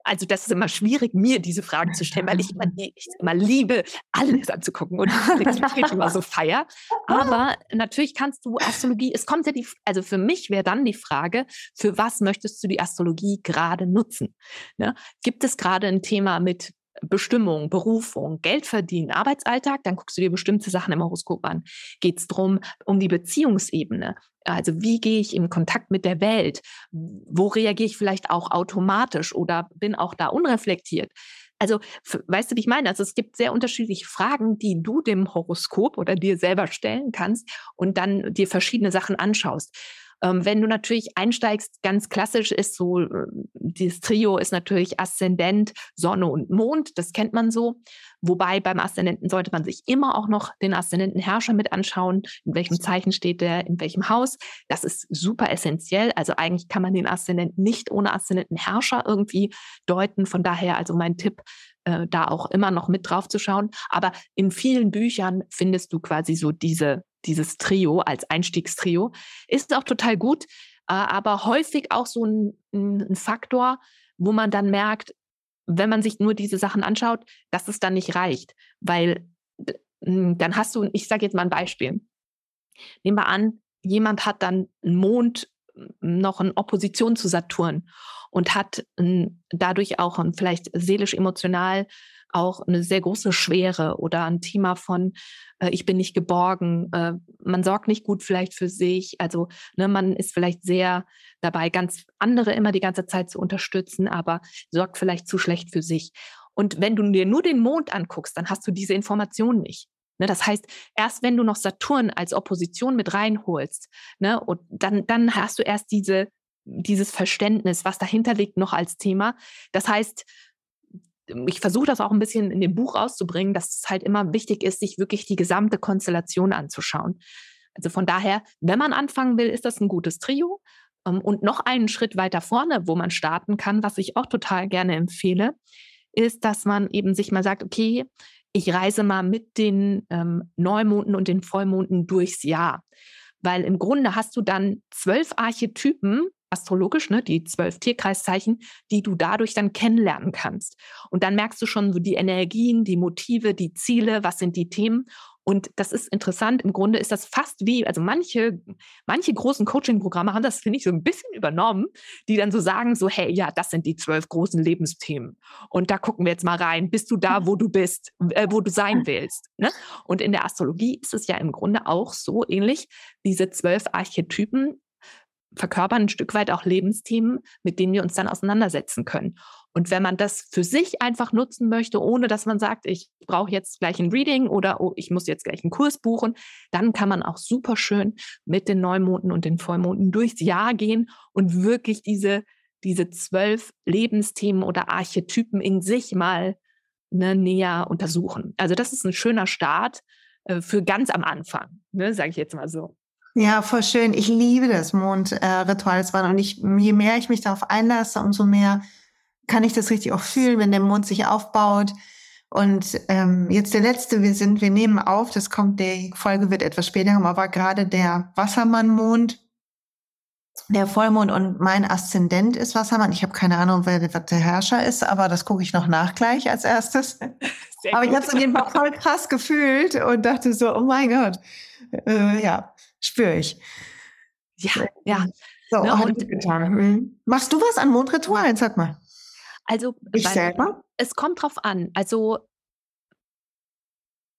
Also das ist immer schwierig, mir diese Fragen zu stellen, weil ich immer, ich immer liebe, alles anzugucken und Flexibilität immer so feier. Aber natürlich kannst du Astrologie, es kommt ja die, also für mich wäre dann die Frage, für was möchtest du die Astrologie gerade nutzen? Ne? Gibt es gerade ein Thema mit Bestimmung, Berufung, Geld verdienen, Arbeitsalltag, dann guckst du dir bestimmte Sachen im Horoskop an. Geht es darum, um die Beziehungsebene? Also wie gehe ich in Kontakt mit der Welt? Wo reagiere ich vielleicht auch automatisch oder bin auch da unreflektiert? Also, weißt du, wie ich meine? Also, es gibt sehr unterschiedliche Fragen, die du dem Horoskop oder dir selber stellen kannst und dann dir verschiedene Sachen anschaust. Ähm, wenn du natürlich einsteigst, ganz klassisch ist so, äh, dieses Trio ist natürlich Aszendent, Sonne und Mond, das kennt man so. Wobei beim Aszendenten sollte man sich immer auch noch den Aszendentenherrscher mit anschauen, in welchem Zeichen steht der, in welchem Haus. Das ist super essentiell. Also eigentlich kann man den Aszendenten nicht ohne Aszendentenherrscher irgendwie deuten. Von daher also mein Tipp, äh, da auch immer noch mit drauf zu schauen. Aber in vielen Büchern findest du quasi so diese dieses Trio als Einstiegstrio. Ist auch total gut, äh, aber häufig auch so ein, ein Faktor, wo man dann merkt, wenn man sich nur diese Sachen anschaut, dass es dann nicht reicht. Weil dann hast du, ich sage jetzt mal ein Beispiel. Nehmen wir an, jemand hat dann einen Mond noch in Opposition zu Saturn und hat dadurch auch vielleicht seelisch-emotional auch eine sehr große Schwere oder ein Thema von, äh, ich bin nicht geborgen, äh, man sorgt nicht gut vielleicht für sich. Also ne, man ist vielleicht sehr dabei, ganz andere immer die ganze Zeit zu unterstützen, aber sorgt vielleicht zu schlecht für sich. Und wenn du dir nur den Mond anguckst, dann hast du diese Information nicht. Ne, das heißt, erst wenn du noch Saturn als Opposition mit reinholst, ne, und dann, dann hast du erst diese, dieses Verständnis, was dahinter liegt, noch als Thema. Das heißt, ich versuche das auch ein bisschen in dem Buch rauszubringen, dass es halt immer wichtig ist, sich wirklich die gesamte Konstellation anzuschauen. Also von daher, wenn man anfangen will, ist das ein gutes Trio. Ähm, und noch einen Schritt weiter vorne, wo man starten kann, was ich auch total gerne empfehle, ist, dass man eben sich mal sagt, okay, ich reise mal mit den ähm, Neumonden und den Vollmonden durchs Jahr. Weil im Grunde hast du dann zwölf Archetypen, astrologisch, ne, die zwölf Tierkreiszeichen, die du dadurch dann kennenlernen kannst. Und dann merkst du schon so die Energien, die Motive, die Ziele, was sind die Themen. Und das ist interessant. Im Grunde ist das fast wie, also manche, manche großen Coaching-Programme haben das, finde ich, so ein bisschen übernommen, die dann so sagen, so, hey, ja, das sind die zwölf großen Lebensthemen. Und da gucken wir jetzt mal rein. Bist du da, wo du bist, äh, wo du sein willst? Ne? Und in der Astrologie ist es ja im Grunde auch so ähnlich. Diese zwölf Archetypen verkörpern ein Stück weit auch Lebensthemen, mit denen wir uns dann auseinandersetzen können. Und wenn man das für sich einfach nutzen möchte, ohne dass man sagt, ich brauche jetzt gleich ein Reading oder oh, ich muss jetzt gleich einen Kurs buchen, dann kann man auch super schön mit den Neumonden und den Vollmonden durchs Jahr gehen und wirklich diese, diese zwölf Lebensthemen oder Archetypen in sich mal ne, näher untersuchen. Also das ist ein schöner Start äh, für ganz am Anfang, ne, sage ich jetzt mal so. Ja, voll schön. Ich liebe das Mondritual. Äh, und ich, je mehr ich mich darauf einlasse, umso mehr kann ich das richtig auch fühlen, wenn der Mond sich aufbaut. Und ähm, jetzt der letzte, wir sind, wir nehmen auf, das kommt, die Folge wird etwas später kommen, aber gerade der Wassermann-Mond, der Vollmond und mein Aszendent ist Wassermann. Ich habe keine Ahnung, wer der Herrscher ist, aber das gucke ich noch nach gleich als erstes. aber ich habe es in jeden Fall voll krass gefühlt und dachte so, oh mein Gott, äh, ja, spüre ich. Ja, ja. So, ne, und, hm. Machst du was an Mondritualen? Sag mal. Also ich selber? Es kommt drauf an. Also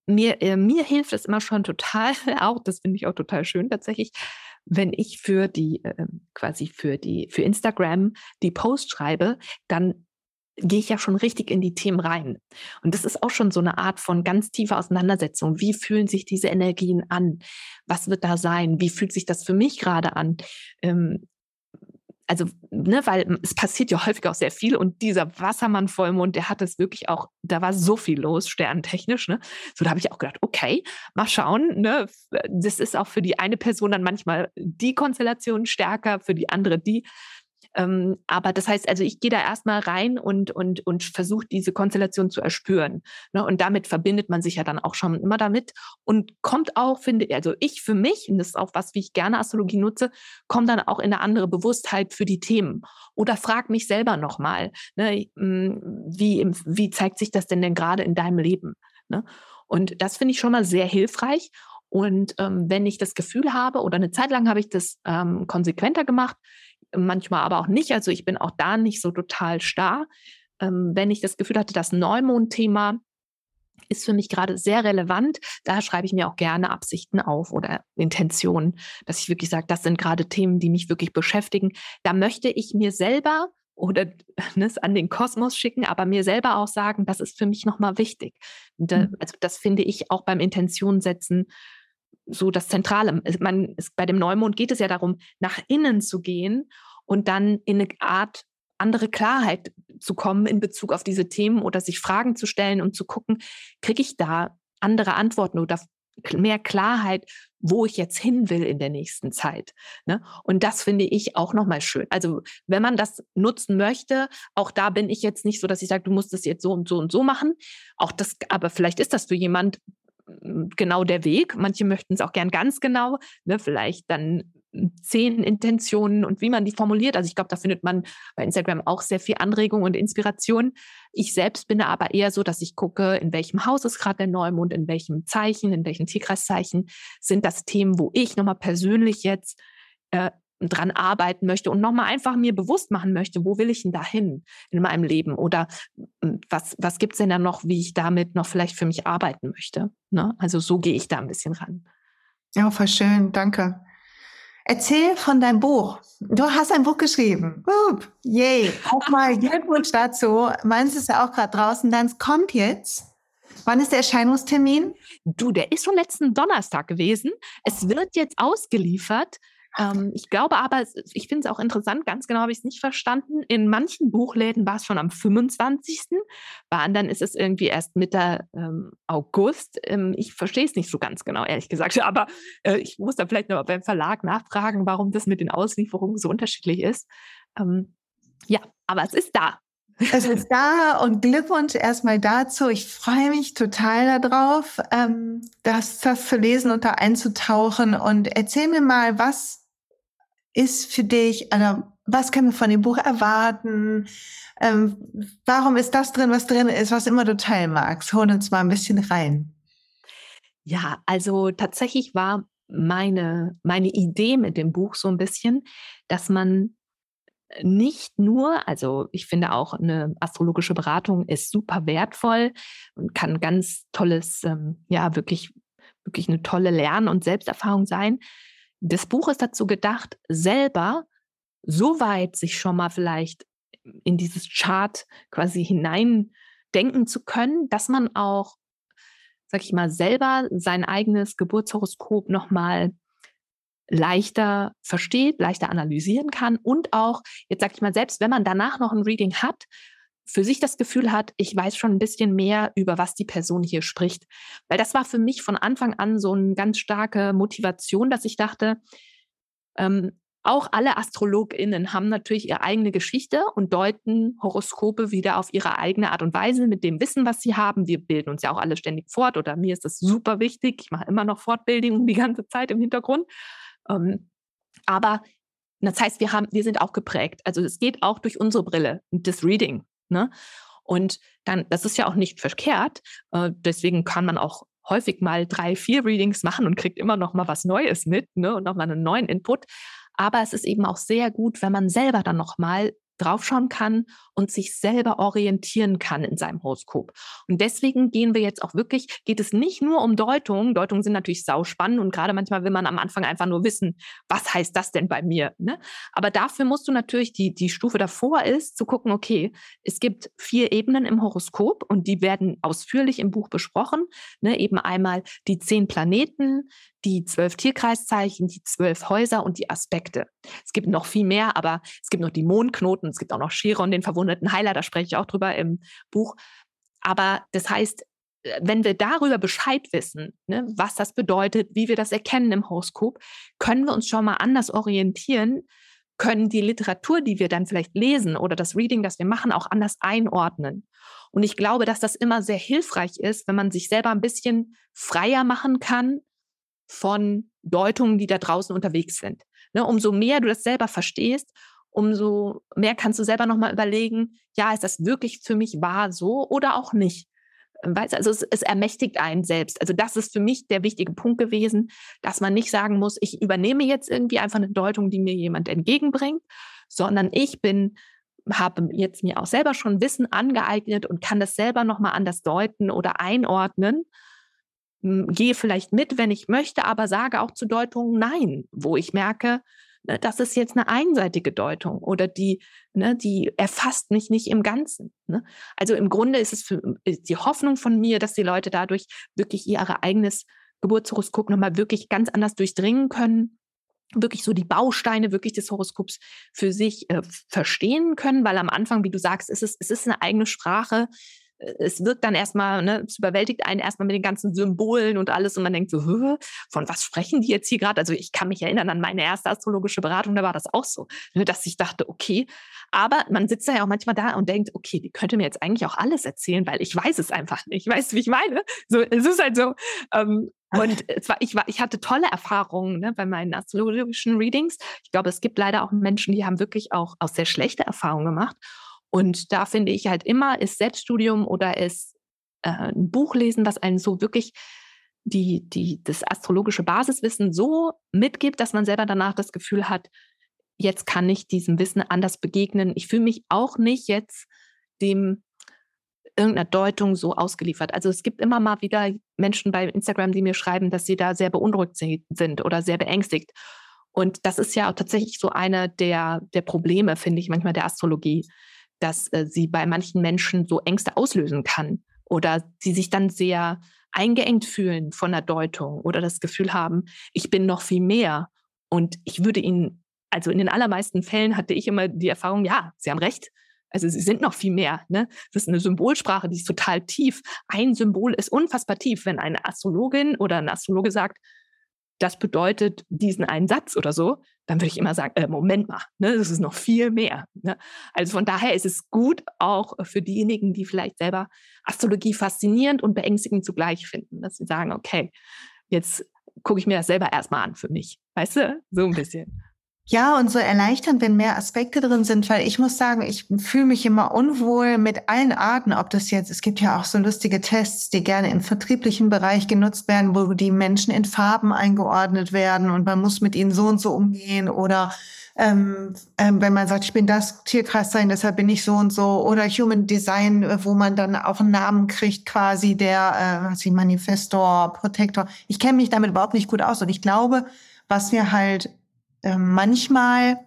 mir, äh, mir hilft es immer schon total, auch das finde ich auch total schön tatsächlich, wenn ich für die äh, quasi für die für Instagram die Post schreibe, dann gehe ich ja schon richtig in die Themen rein. Und das ist auch schon so eine Art von ganz tiefer Auseinandersetzung. Wie fühlen sich diese Energien an? Was wird da sein? Wie fühlt sich das für mich gerade an? Ähm, also, ne, weil es passiert ja häufig auch sehr viel und dieser Wassermann-Vollmond, der hat es wirklich auch, da war so viel los, sternentechnisch, ne? So, da habe ich auch gedacht, okay, mal schauen, ne? Das ist auch für die eine Person dann manchmal die Konstellation stärker, für die andere die. Ähm, aber das heißt, also ich gehe da erstmal rein und, und, und versuche diese Konstellation zu erspüren. Ne? Und damit verbindet man sich ja dann auch schon immer damit und kommt auch, finde ich, also ich für mich, und das ist auch was, wie ich gerne Astrologie nutze, komme dann auch in eine andere Bewusstheit für die Themen. Oder frag mich selber nochmal, ne, hm, wie, wie zeigt sich das denn denn gerade in deinem Leben? Ne? Und das finde ich schon mal sehr hilfreich. Und ähm, wenn ich das Gefühl habe, oder eine Zeit lang habe ich das ähm, konsequenter gemacht, manchmal aber auch nicht. Also ich bin auch da nicht so total starr. Ähm, wenn ich das Gefühl hatte, das Neumond-Thema ist für mich gerade sehr relevant. Da schreibe ich mir auch gerne Absichten auf oder Intentionen, dass ich wirklich sage, das sind gerade Themen, die mich wirklich beschäftigen. Da möchte ich mir selber oder ne, an den Kosmos schicken, aber mir selber auch sagen, das ist für mich nochmal wichtig. Da, mhm. also das finde ich auch beim Intention setzen so das Zentrale. Man, es, bei dem Neumond geht es ja darum, nach innen zu gehen und dann in eine Art andere Klarheit zu kommen in Bezug auf diese Themen oder sich Fragen zu stellen und zu gucken, kriege ich da andere Antworten oder mehr Klarheit, wo ich jetzt hin will in der nächsten Zeit. Ne? Und das finde ich auch nochmal schön. Also wenn man das nutzen möchte, auch da bin ich jetzt nicht so, dass ich sage, du musst das jetzt so und so und so machen. Auch das, aber vielleicht ist das für jemand genau der Weg. Manche möchten es auch gern ganz genau, ne, vielleicht dann zehn Intentionen und wie man die formuliert. Also ich glaube, da findet man bei Instagram auch sehr viel Anregung und Inspiration. Ich selbst bin aber eher so, dass ich gucke, in welchem Haus ist gerade der Neumond, in welchem Zeichen, in welchem Tierkreiszeichen sind das Themen, wo ich nochmal persönlich jetzt äh, dran arbeiten möchte und nochmal einfach mir bewusst machen möchte, wo will ich denn dahin in meinem Leben oder hm, was, was gibt es denn da noch, wie ich damit noch vielleicht für mich arbeiten möchte. Ne? Also so gehe ich da ein bisschen ran. Ja, voll schön, danke. Erzähl von deinem Buch. Du hast ein Buch geschrieben. Up, yay. Auch mal Glückwunsch dazu. Meins ist ja auch gerade draußen. Dann kommt jetzt. Wann ist der Erscheinungstermin? Du, der ist schon letzten Donnerstag gewesen. Es wird jetzt ausgeliefert Ähm, ich glaube aber, ich finde es auch interessant, ganz genau habe ich es nicht verstanden. In manchen Buchläden war es schon am 25. Bei anderen ist es irgendwie erst Mitte ähm, August. Ähm, ich verstehe es nicht so ganz genau, ehrlich gesagt. Aber äh, ich muss da vielleicht noch beim Verlag nachfragen, warum das mit den Auslieferungen so unterschiedlich ist. Ähm, ja, aber es ist da. Es ist da und Glückwunsch erstmal dazu. Ich freue mich total darauf, ähm, das, das zu lesen und da einzutauchen. Und erzähl mir mal, was ist für dich, also was können wir von dem Buch erwarten? Ähm, warum ist das drin, was drin ist, was immer du teilen magst? Hol uns mal ein bisschen rein. Ja, also tatsächlich war meine, meine Idee mit dem Buch so ein bisschen, dass man nicht nur, also ich finde auch eine astrologische Beratung ist super wertvoll und kann ganz tolles, ähm, ja, wirklich, wirklich eine tolle Lern- und Selbsterfahrung sein. Das Buch ist dazu gedacht, selber so weit sich schon mal vielleicht in dieses Chart quasi hineindenken zu können, dass man auch, sag ich mal, selber sein eigenes Geburtshoroskop nochmal leichter versteht, leichter analysieren kann und auch, jetzt sag ich mal, selbst wenn man danach noch ein Reading hat, für sich das Gefühl hat, ich weiß schon ein bisschen mehr über was die Person hier spricht. Weil das war für mich von Anfang an so eine ganz starke Motivation, dass ich dachte, ähm, auch alle AstrologInnen haben natürlich ihre eigene Geschichte und deuten Horoskope wieder auf ihre eigene Art und Weise mit dem Wissen, was sie haben. Wir bilden uns ja auch alle ständig fort oder mir ist das super wichtig. Ich mache immer noch Fortbildung die ganze Zeit im Hintergrund. Ähm, aber das heißt, wir, haben, wir sind auch geprägt. Also es geht auch durch unsere Brille, das Reading. Ne? Und dann, das ist ja auch nicht verkehrt. Äh, deswegen kann man auch häufig mal drei, vier Readings machen und kriegt immer noch mal was Neues mit ne? und noch mal einen neuen Input. Aber es ist eben auch sehr gut, wenn man selber dann noch mal draufschauen kann und sich selber orientieren kann in seinem Horoskop. Und deswegen gehen wir jetzt auch wirklich, geht es nicht nur um Deutungen. Deutungen sind natürlich sauspannend und gerade manchmal will man am Anfang einfach nur wissen, was heißt das denn bei mir? Ne? Aber dafür musst du natürlich, die, die Stufe davor ist, zu gucken, okay, es gibt vier Ebenen im Horoskop und die werden ausführlich im Buch besprochen. Ne? Eben einmal die zehn Planeten, die zwölf Tierkreiszeichen, die zwölf Häuser und die Aspekte. Es gibt noch viel mehr, aber es gibt noch die Mondknoten, es gibt auch noch Chiron, den verwundeten Heiler, da spreche ich auch drüber im Buch. Aber das heißt, wenn wir darüber Bescheid wissen, ne, was das bedeutet, wie wir das erkennen im Horoskop, können wir uns schon mal anders orientieren, können die Literatur, die wir dann vielleicht lesen oder das Reading, das wir machen, auch anders einordnen. Und ich glaube, dass das immer sehr hilfreich ist, wenn man sich selber ein bisschen freier machen kann von Deutungen, die da draußen unterwegs sind. Ne, umso mehr du das selber verstehst, umso mehr kannst du selber nochmal überlegen, ja, ist das wirklich für mich wahr so oder auch nicht? Weißt, also es, es, ermächtigt einen selbst. Also das ist für mich der wichtige Punkt gewesen, dass man nicht sagen muss, ich übernehme jetzt irgendwie einfach eine Deutung, die mir jemand entgegenbringt, sondern ich bin habe jetzt mir auch selber schon Wissen angeeignet und kann das selber nochmal anders deuten oder einordnen gehe vielleicht mit, wenn ich möchte, aber sage auch zu Deutungen Nein, wo ich merke, ne, das ist jetzt eine einseitige Deutung oder die, ne, die erfasst mich nicht im Ganzen. Ne? Also im Grunde ist es für, ist die Hoffnung von mir, dass die Leute dadurch wirklich ihr eigenes Geburtshoroskop nochmal wirklich ganz anders durchdringen können, wirklich so die Bausteine wirklich des Horoskops für sich äh, verstehen können, weil am Anfang, wie du sagst, ist es, es ist eine eigene Sprache es wirkt dann erstmal, ne, es überwältigt einen erstmal mit den ganzen Symbolen und alles und man denkt so, von was sprechen die jetzt hier gerade? Also ich kann mich erinnern an meine erste astrologische Beratung, da war das auch so, ne, dass ich dachte, okay, aber man sitzt ja auch manchmal da und denkt, okay, die könnte mir jetzt eigentlich auch alles erzählen, weil ich weiß es einfach nicht. Weißt du, wie ich meine? So, es ist halt so. Ähm, und zwar, ich, war, ich hatte tolle Erfahrungen ne, bei meinen astrologischen Readings. Ich glaube, es gibt leider auch Menschen, die haben wirklich auch, auch sehr schlechte Erfahrungen gemacht. Und da finde ich halt immer, ist Selbststudium oder ist äh, ein Buch lesen, was einen so wirklich die, die, das astrologische Basiswissen so mitgibt, dass man selber danach das Gefühl hat, jetzt kann ich diesem Wissen anders begegnen. Ich fühle mich auch nicht jetzt dem irgendeiner Deutung so ausgeliefert. Also es gibt immer mal wieder Menschen bei Instagram, die mir schreiben, dass sie da sehr beunruhigt sind oder sehr beängstigt. Und das ist ja auch tatsächlich so eine der, der Probleme, finde ich, manchmal der Astrologie, dass äh, sie bei manchen Menschen so Ängste auslösen kann oder sie sich dann sehr eingeengt fühlen von der Deutung oder das Gefühl haben, ich bin noch viel mehr Und ich würde ihnen, also in den allermeisten Fällen hatte ich immer die Erfahrung, ja, sie haben recht. Also sie sind noch viel mehr. Ne? Das ist eine Symbolsprache, die ist total tief. Ein Symbol ist unfassbar tief. Wenn eine Astrologin oder ein Astrologe sagt, das bedeutet diesen einen Satz oder so, dann würde ich immer sagen, äh, Moment mal, ne, das ist noch viel mehr. Ne? Also von daher ist es gut, auch für diejenigen, die vielleicht selber Astrologie faszinierend und beängstigend zugleich finden, dass sie sagen, okay, jetzt gucke ich mir das selber erstmal an für mich. Weißt du? So ein bisschen. Ja, und so erleichternd, wenn mehr Aspekte drin sind, weil ich muss sagen, ich fühle mich immer unwohl mit allen Arten, ob das jetzt, es gibt ja auch so lustige Tests, die gerne im vertrieblichen Bereich genutzt werden, wo die Menschen in Farben eingeordnet werden und man muss mit ihnen so und so umgehen oder ähm, ähm, wenn man sagt, ich bin das Tierkreis sein, deshalb bin ich so und so oder Human Design, wo man dann auch einen Namen kriegt, quasi der, äh, was ich Manifestor, Protector. Ich kenne mich damit überhaupt nicht gut aus und ich glaube, was wir halt ähm, manchmal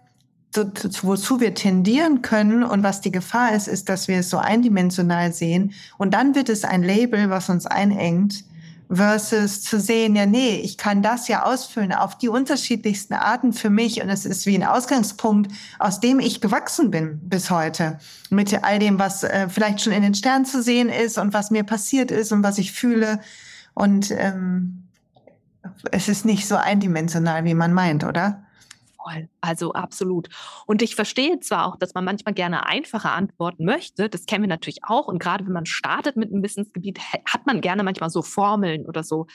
wozu wir tendieren können und was die Gefahr ist, ist, dass wir es so eindimensional sehen und dann wird es ein Label, was uns einengt, versus zu sehen, ja, nee, ich kann das ja ausfüllen auf die unterschiedlichsten Arten für mich und es ist wie ein Ausgangspunkt, aus dem ich gewachsen bin bis heute. Mit all dem, was äh, vielleicht schon in den Sternen zu sehen ist und was mir passiert ist und was ich fühle und ähm, es ist nicht so eindimensional, wie man meint, oder? Voll. Also absolut. Und ich verstehe zwar auch, dass man manchmal gerne einfache Antworten möchte. Das kennen wir natürlich auch. Und gerade wenn man startet mit einem Wissensgebiet, hat man gerne manchmal so Formeln oder so.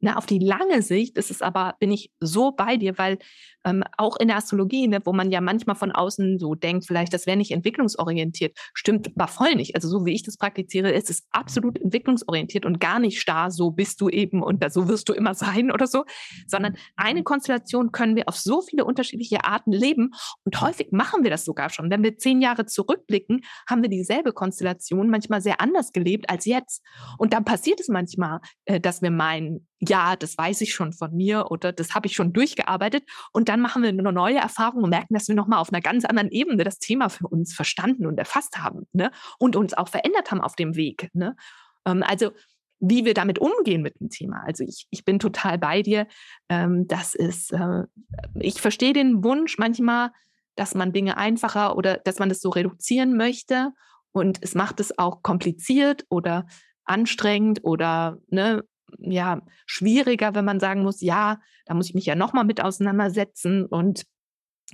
Na, auf die lange Sicht ist es aber, bin ich so bei dir, weil ähm, auch in der Astrologie, ne, wo man ja manchmal von außen so denkt, vielleicht das wäre nicht entwicklungsorientiert, stimmt aber voll nicht. Also so wie ich das praktiziere, ist es absolut entwicklungsorientiert und gar nicht starr, so bist du eben und so wirst du immer sein oder so, sondern eine Konstellation können wir auf so viele unterschiedliche Arten leben und häufig machen wir das sogar schon. Wenn wir zehn Jahre zurückblicken, haben wir dieselbe Konstellation manchmal sehr anders gelebt als jetzt. Und dann passiert es manchmal, äh, dass wir meinen, ja, das weiß ich schon von mir oder das habe ich schon durchgearbeitet. Und dann machen wir eine neue Erfahrung und merken, dass wir nochmal auf einer ganz anderen Ebene das Thema für uns verstanden und erfasst haben ne? und uns auch verändert haben auf dem Weg. Ne? Ähm, also wie wir damit umgehen mit dem Thema. Also ich, ich bin total bei dir. Ähm, das ist, äh, ich verstehe den Wunsch manchmal, dass man Dinge einfacher oder dass man das so reduzieren möchte. Und es macht es auch kompliziert oder anstrengend oder ne, ja, schwieriger, wenn man sagen muss, ja, da muss ich mich ja nochmal mit auseinandersetzen und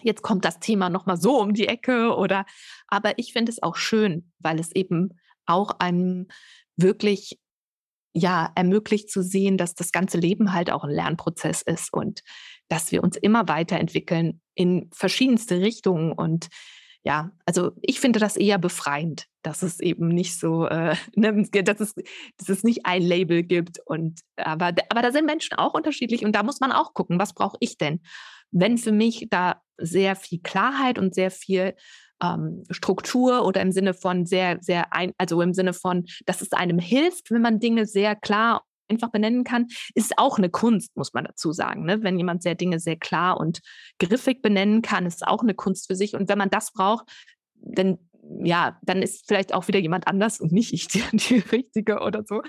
jetzt kommt das Thema nochmal so um die Ecke oder, aber ich finde es auch schön, weil es eben auch einem wirklich ja, ermöglicht zu sehen, dass das ganze Leben halt auch ein Lernprozess ist und dass wir uns immer weiterentwickeln in verschiedenste Richtungen und ja, also ich finde das eher befreiend, dass es eben nicht so, äh, ne, dass, es, dass es nicht ein Label gibt. Und aber, aber da sind Menschen auch unterschiedlich und da muss man auch gucken, was brauche ich denn? Wenn für mich da sehr viel Klarheit und sehr viel ähm, Struktur oder im Sinne von sehr, sehr ein, also im Sinne von, dass es einem hilft, wenn man Dinge sehr klar einfach benennen kann, ist auch eine Kunst, muss man dazu sagen. Ne? Wenn jemand sehr Dinge sehr klar und griffig benennen kann, ist auch eine Kunst für sich. Und wenn man das braucht, dann ja, dann ist vielleicht auch wieder jemand anders und nicht ich die, die richtige oder so,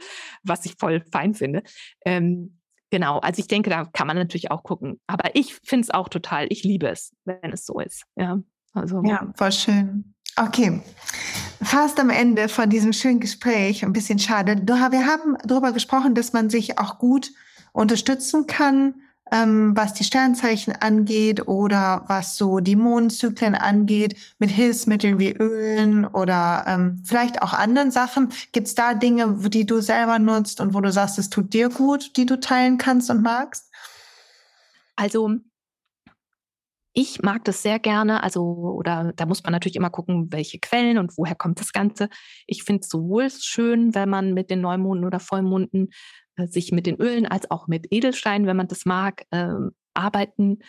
was ich voll fein finde. Ähm, genau, also ich denke, da kann man natürlich auch gucken. Aber ich finde es auch total, ich liebe es, wenn es so ist. Ja, also. ja voll schön. Okay, fast am Ende von diesem schönen Gespräch, ein bisschen schade. Wir haben darüber gesprochen, dass man sich auch gut unterstützen kann, ähm, was die Sternzeichen angeht oder was so die Mondzyklen angeht, mit Hilfsmitteln wie Ölen oder ähm, vielleicht auch anderen Sachen. Gibt es da Dinge, die du selber nutzt und wo du sagst, es tut dir gut, die du teilen kannst und magst? Also ich mag das sehr gerne, also oder da muss man natürlich immer gucken, welche Quellen und woher kommt das Ganze. Ich finde es sowohl schön, wenn man mit den Neumonden oder Vollmonden äh, sich mit den Ölen als auch mit Edelsteinen, wenn man das mag, äh, arbeiten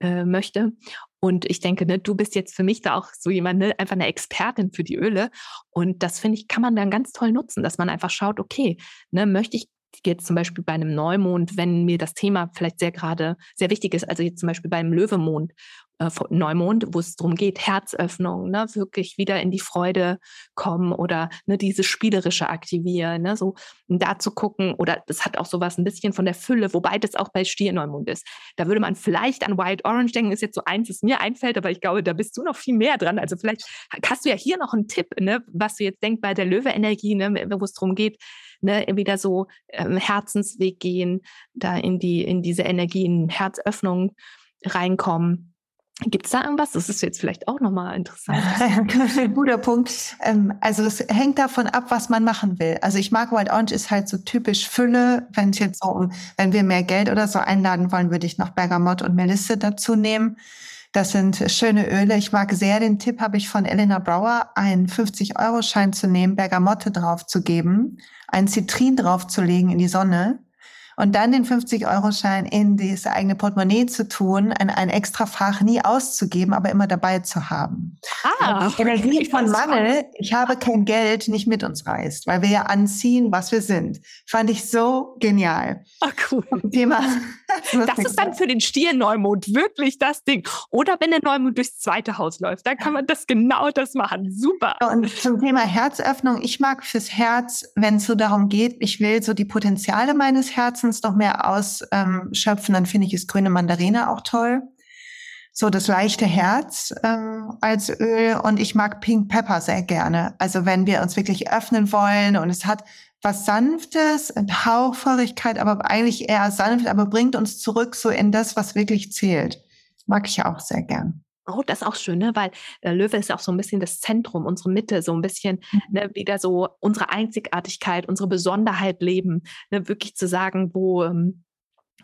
äh, möchte. Und ich denke, ne, du bist jetzt für mich da auch so jemand, ne, einfach eine Expertin für die Öle. Und das finde ich, kann man dann ganz toll nutzen, dass man einfach schaut, okay, ne, möchte ich jetzt zum Beispiel bei einem Neumond, wenn mir das Thema vielleicht sehr gerade sehr wichtig ist, also jetzt zum Beispiel beim Löwemond äh, Neumond, wo es darum geht, Herzöffnung, ne, wirklich wieder in die Freude kommen oder ne, diese spielerische aktivieren, ne, so da zu gucken, oder das hat auch sowas ein bisschen von der Fülle, wobei das auch bei Stier-Neumond ist. Da würde man vielleicht an Wild Orange denken, ist jetzt so eins, das mir einfällt, aber ich glaube, da bist du noch viel mehr dran. Also vielleicht hast du ja hier noch einen Tipp, ne, was du jetzt denkst bei der Löwe-Energie, ne, wo es darum geht, ne, wieder so ähm, Herzensweg gehen, da in die, in diese Energie, in Herzöffnung reinkommen. Gibt es da irgendwas? Das ist jetzt vielleicht auch nochmal interessant. Guter Punkt. Ähm, also es hängt davon ab, was man machen will. Also ich mag Wild Orange ist halt so typisch Fülle. Wenn ich jetzt so, wenn wir mehr Geld oder so einladen wollen, würde ich noch Bergamott und Melisse dazu nehmen. Das sind schöne Öle. Ich mag sehr den Tipp, habe ich von Elena Brauer, einen 50-Euro-Schein zu nehmen, Bergamotte draufzugeben, ein Zitrin draufzulegen in die Sonne und dann den 50-Euro-Schein in das eigene Portemonnaie zu tun, ein, ein extra Fach nie auszugeben, aber immer dabei zu haben. Ah, Energie von Mangel, ich habe kein Geld, nicht mit uns reist, weil wir ja anziehen, was wir sind. Fand ich so genial. Ach cool. Thema. Das ist dann für den Stier Neumond wirklich das Ding. Oder wenn der Neumond durchs zweite Haus läuft, dann kann man das genau das machen. Super. Und zum Thema Herzöffnung, ich mag fürs Herz, wenn es so darum geht, ich will so die Potenziale meines Herzens Herzens noch mehr ausschöpfen, dann finde ich es grüne Mandarine auch toll. So das leichte Herz ähm, als Öl und ich mag Pink Pepper sehr gerne. Also wenn wir uns wirklich öffnen wollen und es hat was Sanftes, eine Hauchfeurigkeit, aber eigentlich eher sanft, aber bringt uns zurück so in das, was wirklich zählt. Mag ich auch sehr gern. Oh, das ist auch schön, ne? weil äh, Löwe ist auch so ein bisschen das Zentrum, unsere Mitte, so ein bisschen mhm. ne, wieder so unsere Einzigartigkeit, unsere Besonderheit leben, ne? wirklich zu sagen, wo, ähm,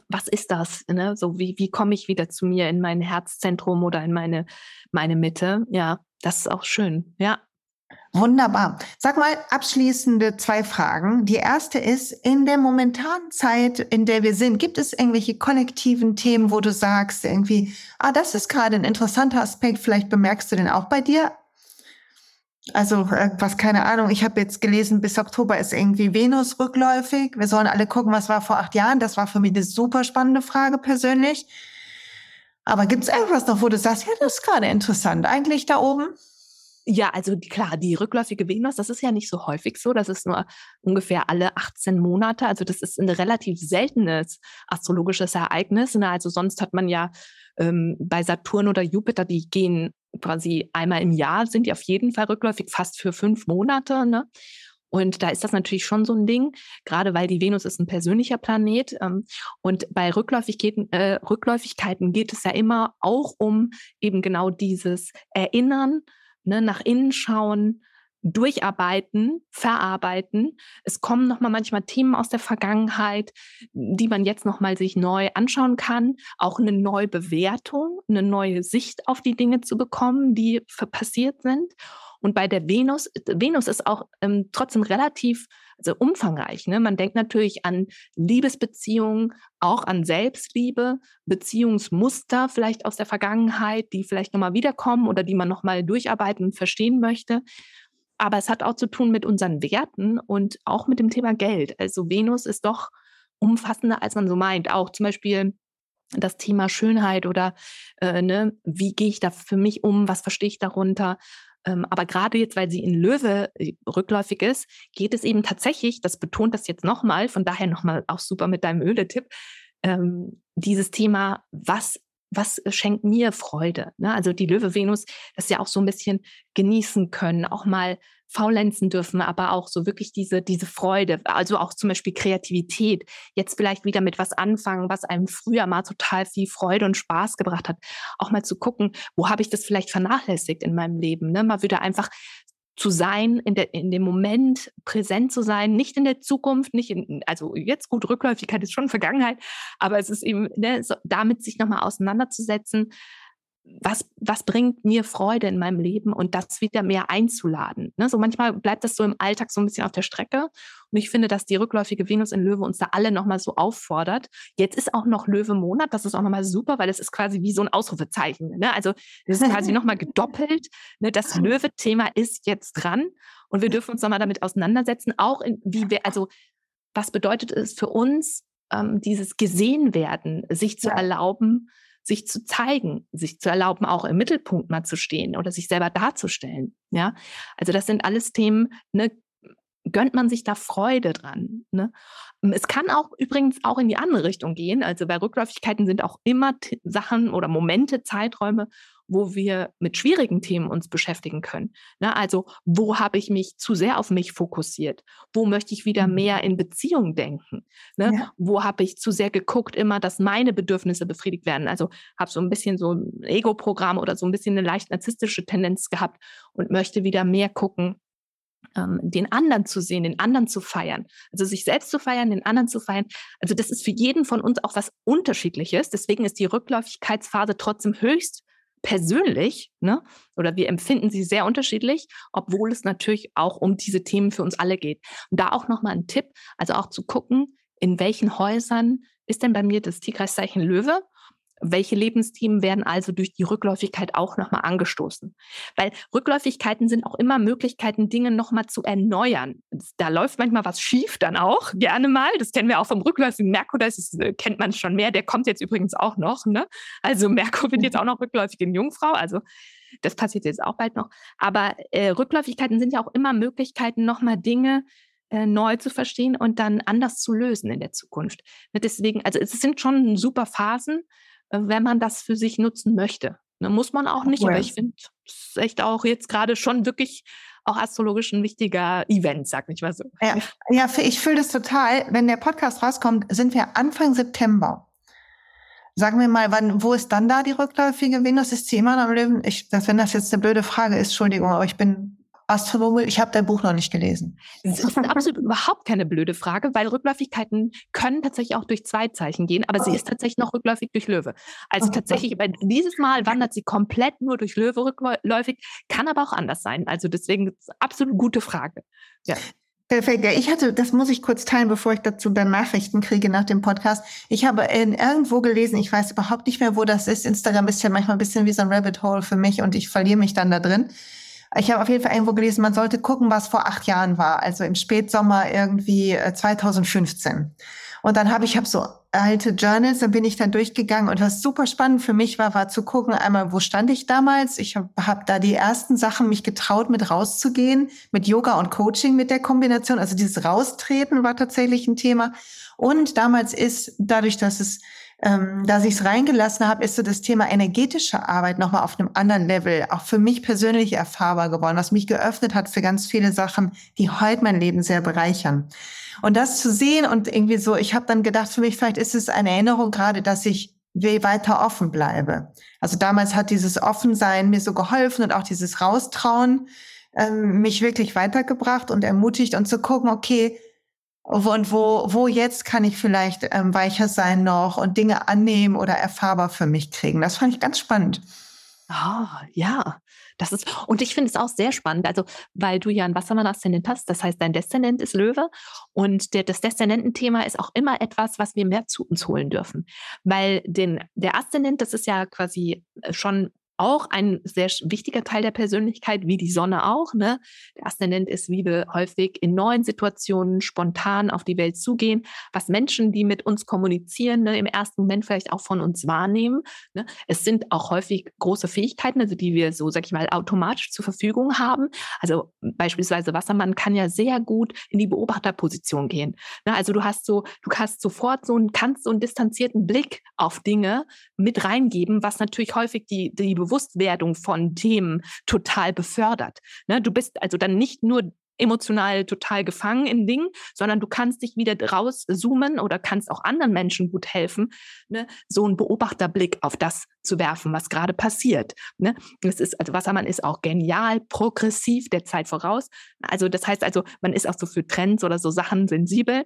was ist das? Ne? So wie, wie komme ich wieder zu mir in mein Herzzentrum oder in meine, meine Mitte? Ja, das ist auch schön. Ja. Wunderbar. Sag mal abschließende zwei Fragen. Die erste ist, in der momentanen Zeit, in der wir sind, gibt es irgendwelche kollektiven Themen, wo du sagst, irgendwie, ah, das ist gerade ein interessanter Aspekt, vielleicht bemerkst du den auch bei dir? Also, äh, was keine Ahnung, ich habe jetzt gelesen, bis Oktober ist irgendwie Venus rückläufig. Wir sollen alle gucken, was war vor acht Jahren. Das war für mich eine super spannende Frage persönlich. Aber gibt es irgendwas noch, wo du sagst, ja, das ist gerade interessant, eigentlich da oben? Ja, also die, klar, die rückläufige Venus, das ist ja nicht so häufig so. Das ist nur ungefähr alle 18 Monate. Also das ist ein relativ seltenes astrologisches Ereignis. Ne? Also sonst hat man ja ähm, bei Saturn oder Jupiter, die gehen quasi einmal im Jahr, sind die auf jeden Fall rückläufig, fast für fünf Monate. Ne? Und da ist das natürlich schon so ein Ding, gerade weil die Venus ist ein persönlicher Planet. Ähm, und bei Rückläufigkeiten, äh, Rückläufigkeiten geht es ja immer auch um eben genau dieses Erinnern ne, nach innen schauen, durcharbeiten, verarbeiten. Es kommen noch mal manchmal Themen aus der Vergangenheit, die man jetzt noch mal sich neu anschauen kann, auch eine neue Bewertung, eine neue Sicht auf die Dinge zu bekommen, die passiert sind. Und bei der Venus, Venus ist auch ähm, trotzdem relativ also umfangreich. Ne? Man denkt natürlich an Liebesbeziehungen, auch an Selbstliebe, Beziehungsmuster vielleicht aus der Vergangenheit, die vielleicht nochmal wiederkommen oder die man nochmal durcharbeiten und verstehen möchte. Aber es hat auch zu tun mit unseren Werten und auch mit dem Thema Geld. Also Venus ist doch umfassender, als man so meint. Auch zum Beispiel das Thema Schönheit oder äh, ne, wie gehe ich da für mich um, was verstehe ich darunter, aber gerade jetzt, weil sie in Löwe äh, rückläufig ist, geht es eben tatsächlich, das betont das jetzt nochmal, von daher nochmal auch super mit deinem Öle-Tipp, ähm, dieses Thema, was was schenkt mir Freude? Ne? Also die Löwe-Venus, das ja auch so ein bisschen genießen können, auch mal faulenzen dürfen, aber auch so wirklich diese, diese Freude, also auch zum Beispiel Kreativität, jetzt vielleicht wieder mit was anfangen, was einem früher mal total viel Freude und Spaß gebracht hat. Auch mal zu gucken, wo habe ich das vielleicht vernachlässigt in meinem Leben? Ne? Mal wieder einfach zu sein, in, der, in dem Moment präsent zu sein, nicht in der Zukunft, nicht in, also jetzt gut, Rückläufigkeit ist schon Vergangenheit, aber es ist eben, ne, so, damit sich nochmal auseinanderzusetzen, was, was bringt mir Freude in meinem Leben und das wieder mehr einzuladen. Ne? So manchmal bleibt das so im Alltag so ein bisschen auf der Strecke. Und ich finde, dass die rückläufige Venus in Löwe uns da alle nochmal so auffordert. Jetzt ist auch noch Löwe-Monat, das ist auch nochmal super, weil es ist quasi wie so ein Ausrufezeichen. Ne? Also das ist quasi nochmal gedoppelt. Ne? Das Löwe-Thema ist jetzt dran und wir dürfen uns nochmal damit auseinandersetzen, auch in, wie wir, also was bedeutet es für uns, ähm, dieses gesehen werden, sich zu ja. erlauben, sich zu zeigen, sich zu erlauben, auch im Mittelpunkt mal zu stehen oder sich selber darzustellen. Ja, also das sind alles Themen, ne, gönnt man sich da Freude dran. Ne? Es kann auch übrigens auch in die andere Richtung gehen. Also bei Rückläufigkeiten sind auch immer Sachen oder Momente, Zeiträume, wo wir mit schwierigen Themen uns beschäftigen können. Ne? Also wo habe ich mich zu sehr auf mich fokussiert? Wo möchte ich wieder mhm. mehr in Beziehung denken? Ne? Ja. Wo habe ich zu sehr geguckt, immer, dass meine Bedürfnisse befriedigt werden? Also habe so ein bisschen so ein Ego-Programm oder so ein bisschen eine leicht narzisstische Tendenz gehabt und möchte wieder mehr gucken, ähm, den anderen zu sehen, den anderen zu feiern. Also sich selbst zu feiern, den anderen zu feiern. Also das ist für jeden von uns auch was Unterschiedliches. Deswegen ist die Rückläufigkeitsphase trotzdem höchst persönlich, ne? oder wir empfinden sie sehr unterschiedlich, obwohl es natürlich auch um diese Themen für uns alle geht. Und da auch nochmal ein Tipp, also auch zu gucken, in welchen Häusern ist denn bei mir das Tierkreiszeichen Löwe welche Lebensthemen werden also durch die Rückläufigkeit auch nochmal angestoßen? Weil Rückläufigkeiten sind auch immer Möglichkeiten, Dinge nochmal zu erneuern. Da läuft manchmal was schief dann auch, gerne mal. Das kennen wir auch vom rückläufigen Merkur, das äh, kennt man schon mehr. Der kommt jetzt übrigens auch noch. Ne? Also Merkur wird jetzt auch noch rückläufig in Jungfrau. Also das passiert jetzt auch bald noch. Aber äh, Rückläufigkeiten sind ja auch immer Möglichkeiten, nochmal Dinge äh, neu zu verstehen und dann anders zu lösen in der Zukunft. Ne, deswegen, also es sind schon super Phasen wenn man das für sich nutzen möchte. Ne, muss man auch nicht, aber ich finde, es ist echt auch jetzt gerade schon wirklich auch astrologisch ein wichtiger Event, sag ich mal so. Ja, ja ich fühle das total. Wenn der Podcast rauskommt, sind wir Anfang September. Sagen wir mal, wann, wo ist dann da die rückläufige Venus? Ist sie immer noch am Löwen? Ich, das, wenn das jetzt eine blöde Frage ist, Entschuldigung, aber ich bin Astronomie, ich habe dein Buch noch nicht gelesen. Das ist absolut überhaupt keine blöde Frage, weil Rückläufigkeiten können tatsächlich auch durch zwei Zeichen gehen, aber oh. sie ist tatsächlich noch rückläufig durch Löwe. Also tatsächlich, dieses Mal wandert sie komplett nur durch Löwe rückläufig, kann aber auch anders sein. Also deswegen absolut gute Frage. Ja. Perfekt. Ja, ich hatte, das muss ich kurz teilen, bevor ich dazu dann Nachrichten kriege nach dem Podcast. Ich habe in, irgendwo gelesen, ich weiß überhaupt nicht mehr, wo das ist. Instagram ist ja manchmal ein bisschen wie so ein Rabbit Hole für mich und ich verliere mich dann da drin. Ich habe auf jeden Fall irgendwo gelesen, man sollte gucken, was vor acht Jahren war, also im Spätsommer irgendwie 2015. Äh, und dann habe ich hab so alte Journals, dann bin ich dann durchgegangen und was super spannend für mich war, war zu gucken, einmal, wo stand ich damals? Ich habe hab da die ersten Sachen mich getraut, mit rauszugehen, mit Yoga und Coaching mit der Kombination. Also dieses Raustreten war tatsächlich ein Thema. Und damals ist, dadurch, dass es ähm, dass ich es reingelassen habe, ist so das Thema energetische Arbeit nochmal auf einem anderen Level, auch für mich persönlich erfahrbar geworden, was mich geöffnet hat für ganz viele Sachen, die heute mein Leben sehr bereichern. Und das zu sehen und irgendwie so, ich habe dann gedacht, für mich vielleicht ist es eine Erinnerung gerade, dass ich weiter offen bleibe. Also damals hat dieses Offensein mir so geholfen und auch dieses Raustrauen ähm, mich wirklich weitergebracht und ermutigt und zu gucken, okay, und wo, wo jetzt kann ich vielleicht ähm, weicher sein noch und Dinge annehmen oder erfahrbar für mich kriegen. Das fand ich ganz spannend. Ah, oh, ja. Das ist, und ich finde es auch sehr spannend, also, weil du ja ein Wassermann-Aszendent hast, das heißt, dein Deszendent ist Löwe und der, das Deszendententhema ist auch immer etwas, was wir mehr zu uns holen dürfen. Weil den, der Aszendent, das ist ja quasi äh, schon auch ein sehr wichtiger Teil der Persönlichkeit, wie die Sonne auch. Ne? Der Aszendent ist, wie wir häufig in neuen Situationen spontan auf die Welt zugehen, was Menschen, die mit uns kommunizieren, ne, im ersten Moment vielleicht auch von uns wahrnehmen. Ne? Es sind auch häufig große Fähigkeiten, also die wir so, sag ich mal, automatisch zur Verfügung haben. Also beispielsweise Wassermann kann ja sehr gut in die Beobachterposition gehen. Ne? Also du hast so, du hast sofort so einen, kannst so einen distanzierten Blick auf Dinge mit reingeben, was natürlich häufig die, die Bewusstwerdung von Themen total befördert. Ne? Du bist also dann nicht nur emotional total gefangen in Dingen, sondern du kannst dich wieder rauszoomen oder kannst auch anderen Menschen gut helfen, ne, so einen Beobachterblick auf das zu werfen, was gerade passiert. Ne? Das ist, also Wassermann ist auch genial, progressiv, der Zeit voraus. Also das heißt also, man ist auch so für Trends oder so Sachen sensibel.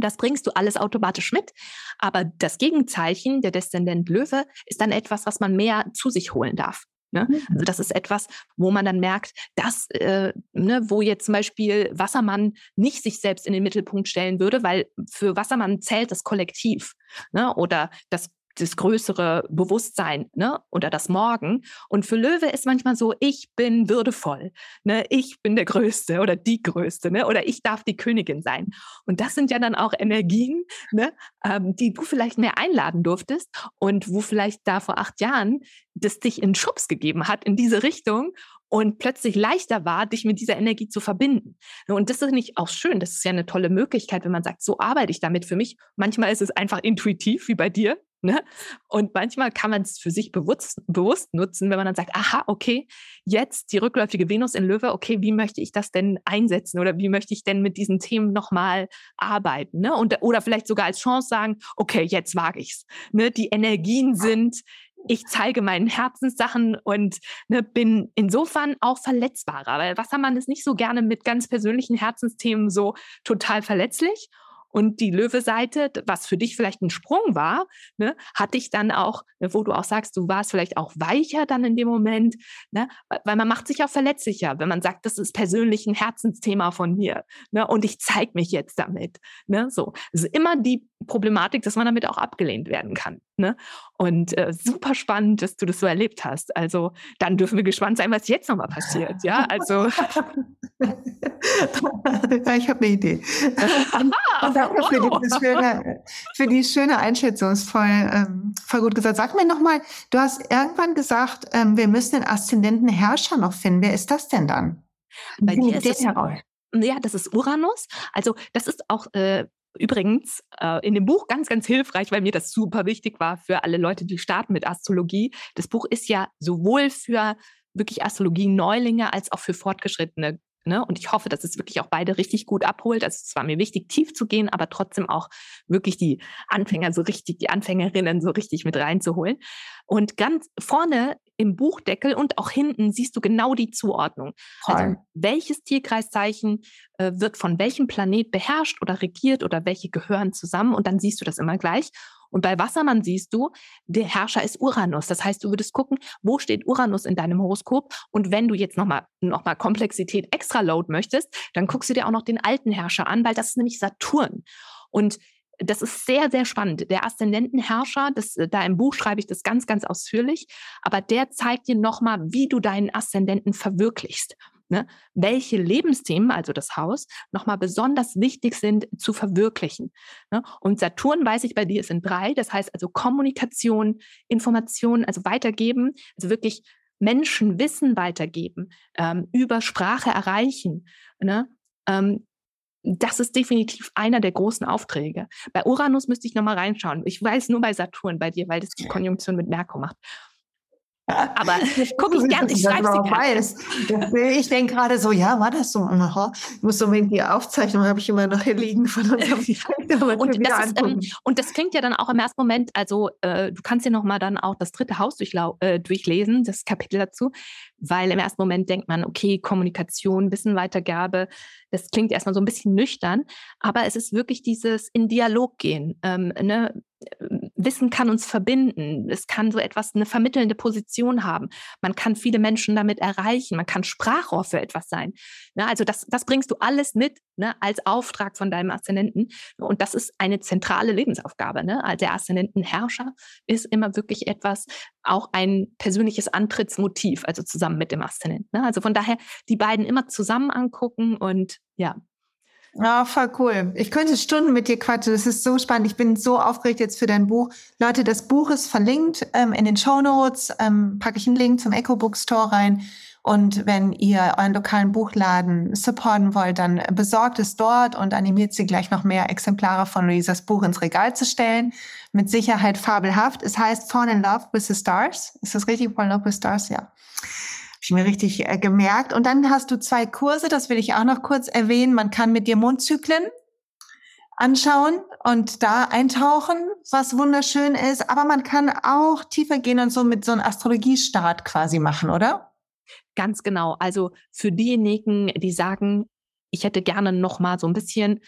Das bringst du alles automatisch mit. Aber das Gegenzeichen, der Deszendent Löwe, ist dann etwas, was man mehr zu sich holen darf. Ne? Mhm. Also das ist etwas, wo man dann merkt, dass, äh, ne, wo jetzt zum Beispiel Wassermann nicht sich selbst in den Mittelpunkt stellen würde, weil für Wassermann zählt das Kollektiv. Ne? Oder das das größere Bewusstsein ne? oder das Morgen. Und für Löwe ist manchmal so, ich bin würdevoll, ne? ich bin der Größte oder die Größte ne? oder ich darf die Königin sein. Und das sind ja dann auch Energien, ne? Ähm, die du vielleicht mehr einladen durftest und wo vielleicht da vor acht Jahren das dich in Schubs gegeben hat in diese Richtung und plötzlich leichter war, dich mit dieser Energie zu verbinden. Und das ist nicht auch schön. Das ist ja eine tolle Möglichkeit, wenn man sagt, so arbeite ich damit für mich. Manchmal ist es einfach intuitiv, wie bei dir. Ne? Und manchmal kann man es für sich bewusst, bewusst nutzen, wenn man dann sagt, aha, okay, jetzt die rückläufige Venus in Löwe, okay, wie möchte ich das denn einsetzen oder wie möchte ich denn mit diesen Themen nochmal arbeiten? Ne? Und, oder vielleicht sogar als Chance sagen, okay, jetzt wage ich's. Ne? Die Energien sind ich zeige meinen Herzenssachen und ne, bin insofern auch verletzbarer, weil Wassermann ist nicht so gerne mit ganz persönlichen Herzensthemen so total verletzlich. Und die Löwe-Seite, was für dich vielleicht ein Sprung war, ne, hatte ich dann auch, ne, wo du auch sagst, du warst vielleicht auch weicher dann in dem Moment, ne, weil man macht sich auch verletzlicher, wenn man sagt, das ist persönlich ein Herzensthema von mir ne, und ich zeige mich jetzt damit. Ne, so. Es ist immer die Problematik, dass man damit auch abgelehnt werden kann. Ne? Und äh, super spannend, dass du das so erlebt hast. Also dann dürfen wir gespannt sein, was jetzt nochmal passiert. Ja, also. ich habe eine Idee. Aha, danke wow. für, die, schöne, für die schöne Einschätzung. Ist voll, ähm, voll gut gesagt. Sag mir nochmal, du hast irgendwann gesagt, ähm, wir müssen den Aszendenten Herrscher noch finden. Wer ist das denn dann? Bei dir ist es, ja, das ist Uranus. Also das ist auch äh, Übrigens äh, in dem Buch ganz, ganz hilfreich, weil mir das super wichtig war für alle Leute, die starten mit Astrologie. Das Buch ist ja sowohl für wirklich Astrologie-Neulinge als auch für Fortgeschrittene. Ne? Und ich hoffe, dass es wirklich auch beide richtig gut abholt. Also es war mir wichtig, tief zu gehen, aber trotzdem auch wirklich die Anfänger so richtig, die Anfängerinnen so richtig mit reinzuholen. Und ganz vorne im Buchdeckel und auch hinten siehst du genau die Zuordnung. Also welches Tierkreiszeichen äh, wird von welchem Planet beherrscht oder regiert oder welche gehören zusammen und dann siehst du das immer gleich. Und bei Wassermann siehst du, der Herrscher ist Uranus. Das heißt, du würdest gucken, wo steht Uranus in deinem Horoskop? Und wenn du jetzt nochmal noch mal Komplexität extra load möchtest, dann guckst du dir auch noch den alten Herrscher an, weil das ist nämlich Saturn. Und das ist sehr, sehr spannend. Der Aszendentenherrscher, äh, da im Buch schreibe ich das ganz, ganz ausführlich, aber der zeigt dir nochmal, wie du deinen Aszendenten verwirklichst. Ne? Welche Lebensthemen, also das Haus, nochmal besonders wichtig sind zu verwirklichen. Ne? Und Saturn, weiß ich bei dir, in drei. Das heißt also Kommunikation, Information, also weitergeben, also wirklich Menschen Wissen weitergeben, ähm, über Sprache erreichen. Ne? Ähm, das ist definitiv einer der großen Aufträge. Bei Uranus müsste ich nochmal reinschauen. Ich weiß nur bei Saturn bei dir, weil das die Konjunktion mit Merkur macht. Aber gucke ich gerne, ich schreibe sie gerne. Ich denke gerade so, ja, war das so? Ich muss unbedingt die Aufzeichnung, habe ich immer noch hier liegen von unserem und, das ist, ähm, und das klingt ja dann auch im ersten Moment, also äh, du kannst ja nochmal dann auch das dritte Haus äh, durchlesen, das Kapitel dazu, weil im ersten Moment denkt man, okay, Kommunikation, Wissenweitergabe, das klingt erstmal so ein bisschen nüchtern, aber es ist wirklich dieses in Dialog gehen. Ähm, ne? Wissen kann uns verbinden. Es kann so etwas, eine vermittelnde Position haben. Man kann viele Menschen damit erreichen. Man kann Sprachrohr für etwas sein. Ne? Also das, das bringst du alles mit ne? als Auftrag von deinem Aszendenten. Und das ist eine zentrale Lebensaufgabe. Ne? Also der Aszendentenherrscher ist immer wirklich etwas, auch ein persönliches Antrittsmotiv, also zusammen mit dem Aszendenten. Ne? Also von daher die beiden immer zusammen angucken und ja, ja, voll cool. Ich könnte Stunden mit dir quatschen. Das ist so spannend. Ich bin so aufgeregt jetzt für dein Buch. Leute, das Buch ist verlinkt ähm, in den Show Notes. Ähm, packe ich einen Link zum Echo Book Store rein. Und wenn ihr euren lokalen Buchladen supporten wollt, dann besorgt es dort und animiert sie gleich noch mehr Exemplare von Luisas Buch ins Regal zu stellen. Mit Sicherheit fabelhaft. Es heißt Fall in Love with the Stars. Ist das richtig? Fall in Love with Stars? Ja ich mir richtig äh, gemerkt. Und dann hast du zwei Kurse, das will ich auch noch kurz erwähnen. Man kann mit dir Mondzyklen anschauen und da eintauchen, was wunderschön ist. Aber man kann auch tiefer gehen und so mit so einem Astrologiestart quasi machen, oder? Ganz genau. Also für diejenigen, die sagen, ich hätte gerne noch mal so ein bisschen,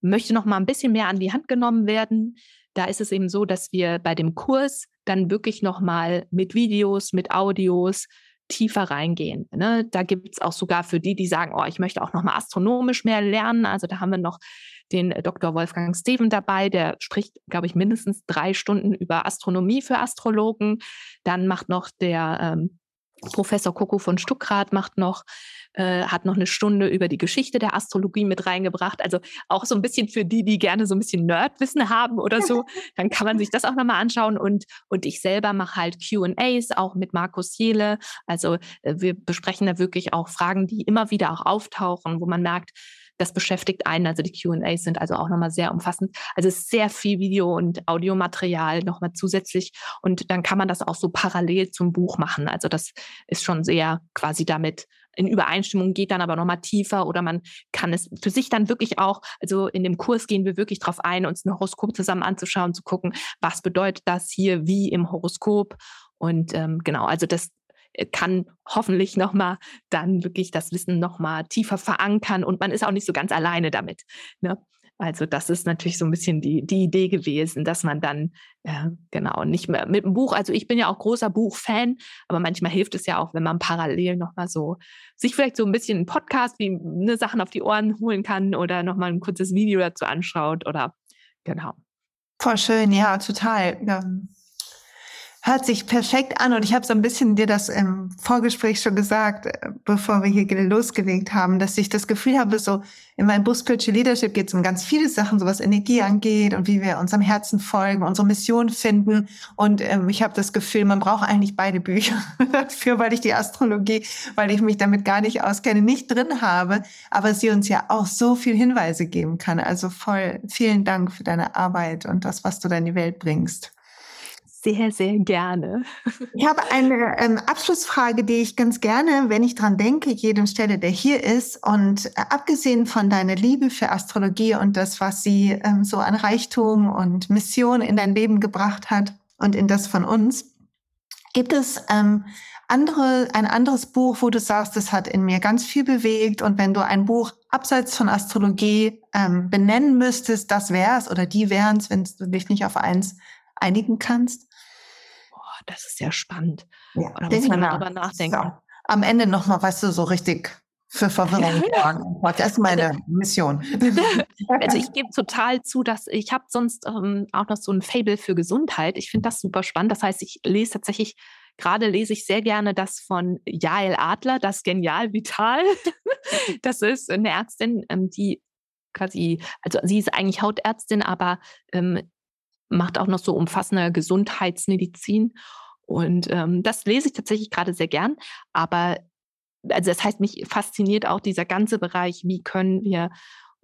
möchte noch mal ein bisschen mehr an die Hand genommen werden. Da ist es eben so, dass wir bei dem Kurs dann wirklich noch mal mit Videos, mit Audios, tiefer reingehen. Ne? Da gibt es auch sogar für die, die sagen, oh, ich möchte auch noch mal astronomisch mehr lernen. Also da haben wir noch den Dr. Wolfgang Steven dabei, der spricht, glaube ich, mindestens drei Stunden über Astronomie für Astrologen. Dann macht noch der ähm, Professor Coco von Stuckrad macht noch, äh, hat noch eine Stunde über die Geschichte der Astrologie mit reingebracht. Also auch so ein bisschen für die, die gerne so ein bisschen Nerdwissen haben oder so, dann kann man sich das auch nochmal anschauen. Und, und ich selber mache halt QAs auch mit Markus Jele. Also äh, wir besprechen da wirklich auch Fragen, die immer wieder auch auftauchen, wo man merkt, das beschäftigt einen. Also die QAs sind also auch nochmal sehr umfassend. Also es ist sehr viel Video- und Audiomaterial nochmal zusätzlich. Und dann kann man das auch so parallel zum Buch machen. Also das ist schon sehr quasi damit in Übereinstimmung, geht dann aber nochmal tiefer oder man kann es für sich dann wirklich auch, also in dem Kurs gehen wir wirklich darauf ein, uns ein Horoskop zusammen anzuschauen, zu gucken, was bedeutet das hier, wie im Horoskop. Und ähm, genau, also das kann hoffentlich nochmal dann wirklich das Wissen nochmal tiefer verankern und man ist auch nicht so ganz alleine damit. Ne? Also das ist natürlich so ein bisschen die, die Idee gewesen, dass man dann äh, genau nicht mehr mit dem Buch, also ich bin ja auch großer Buchfan, aber manchmal hilft es ja auch, wenn man parallel nochmal so sich vielleicht so ein bisschen einen Podcast wie ne, Sachen auf die Ohren holen kann oder nochmal ein kurzes Video dazu anschaut oder genau. Voll schön, ja, total. Ja, Hört sich perfekt an und ich habe so ein bisschen dir das im Vorgespräch schon gesagt, äh, bevor wir hier losgelegt haben, dass ich das Gefühl habe, so in meinem Spiritual Leadership geht es um ganz viele Sachen, so was Energie angeht und wie wir unserem Herzen folgen, unsere Mission finden. Und ähm, ich habe das Gefühl, man braucht eigentlich beide Bücher dafür, weil ich die Astrologie, weil ich mich damit gar nicht auskenne, nicht drin habe, aber sie uns ja auch so viel Hinweise geben kann. Also voll vielen Dank für deine Arbeit und das, was du da in die Welt bringst sehr, sehr gerne. Ich habe eine ähm, Abschlussfrage, die ich ganz gerne, wenn ich dran denke, jedem Stelle, der hier ist. Und äh, abgesehen von deiner Liebe für Astrologie und das, was sie ähm, so an Reichtum und Mission in dein Leben gebracht hat und in das von uns, gibt es ähm, andere, ein anderes Buch, wo du sagst, es hat in mir ganz viel bewegt. Und wenn du ein Buch abseits von Astrologie ähm, benennen müsstest, das wär's oder die wären's, wenn du dich nicht auf eins einigen kannst? Das ist ja spannend. Ja, da muss man darüber nachdenken. So. Am Ende nochmal, weißt du, so richtig für Verwirrung sorgen. Das ist meine also Mission. Also ich gebe total zu, dass ich habe sonst ähm, auch noch so ein Fable für Gesundheit. Ich finde das super spannend. Das heißt, ich lese tatsächlich, gerade lese ich sehr gerne das von Jael Adler, das Genial Vital. Das ist eine Ärztin, ähm, die quasi, also sie ist eigentlich Hautärztin, aber ähm, macht auch noch so umfassende Gesundheitsmedizin. Und ähm, das lese ich tatsächlich gerade sehr gern. Aber also das heißt, mich fasziniert auch dieser ganze Bereich, wie können wir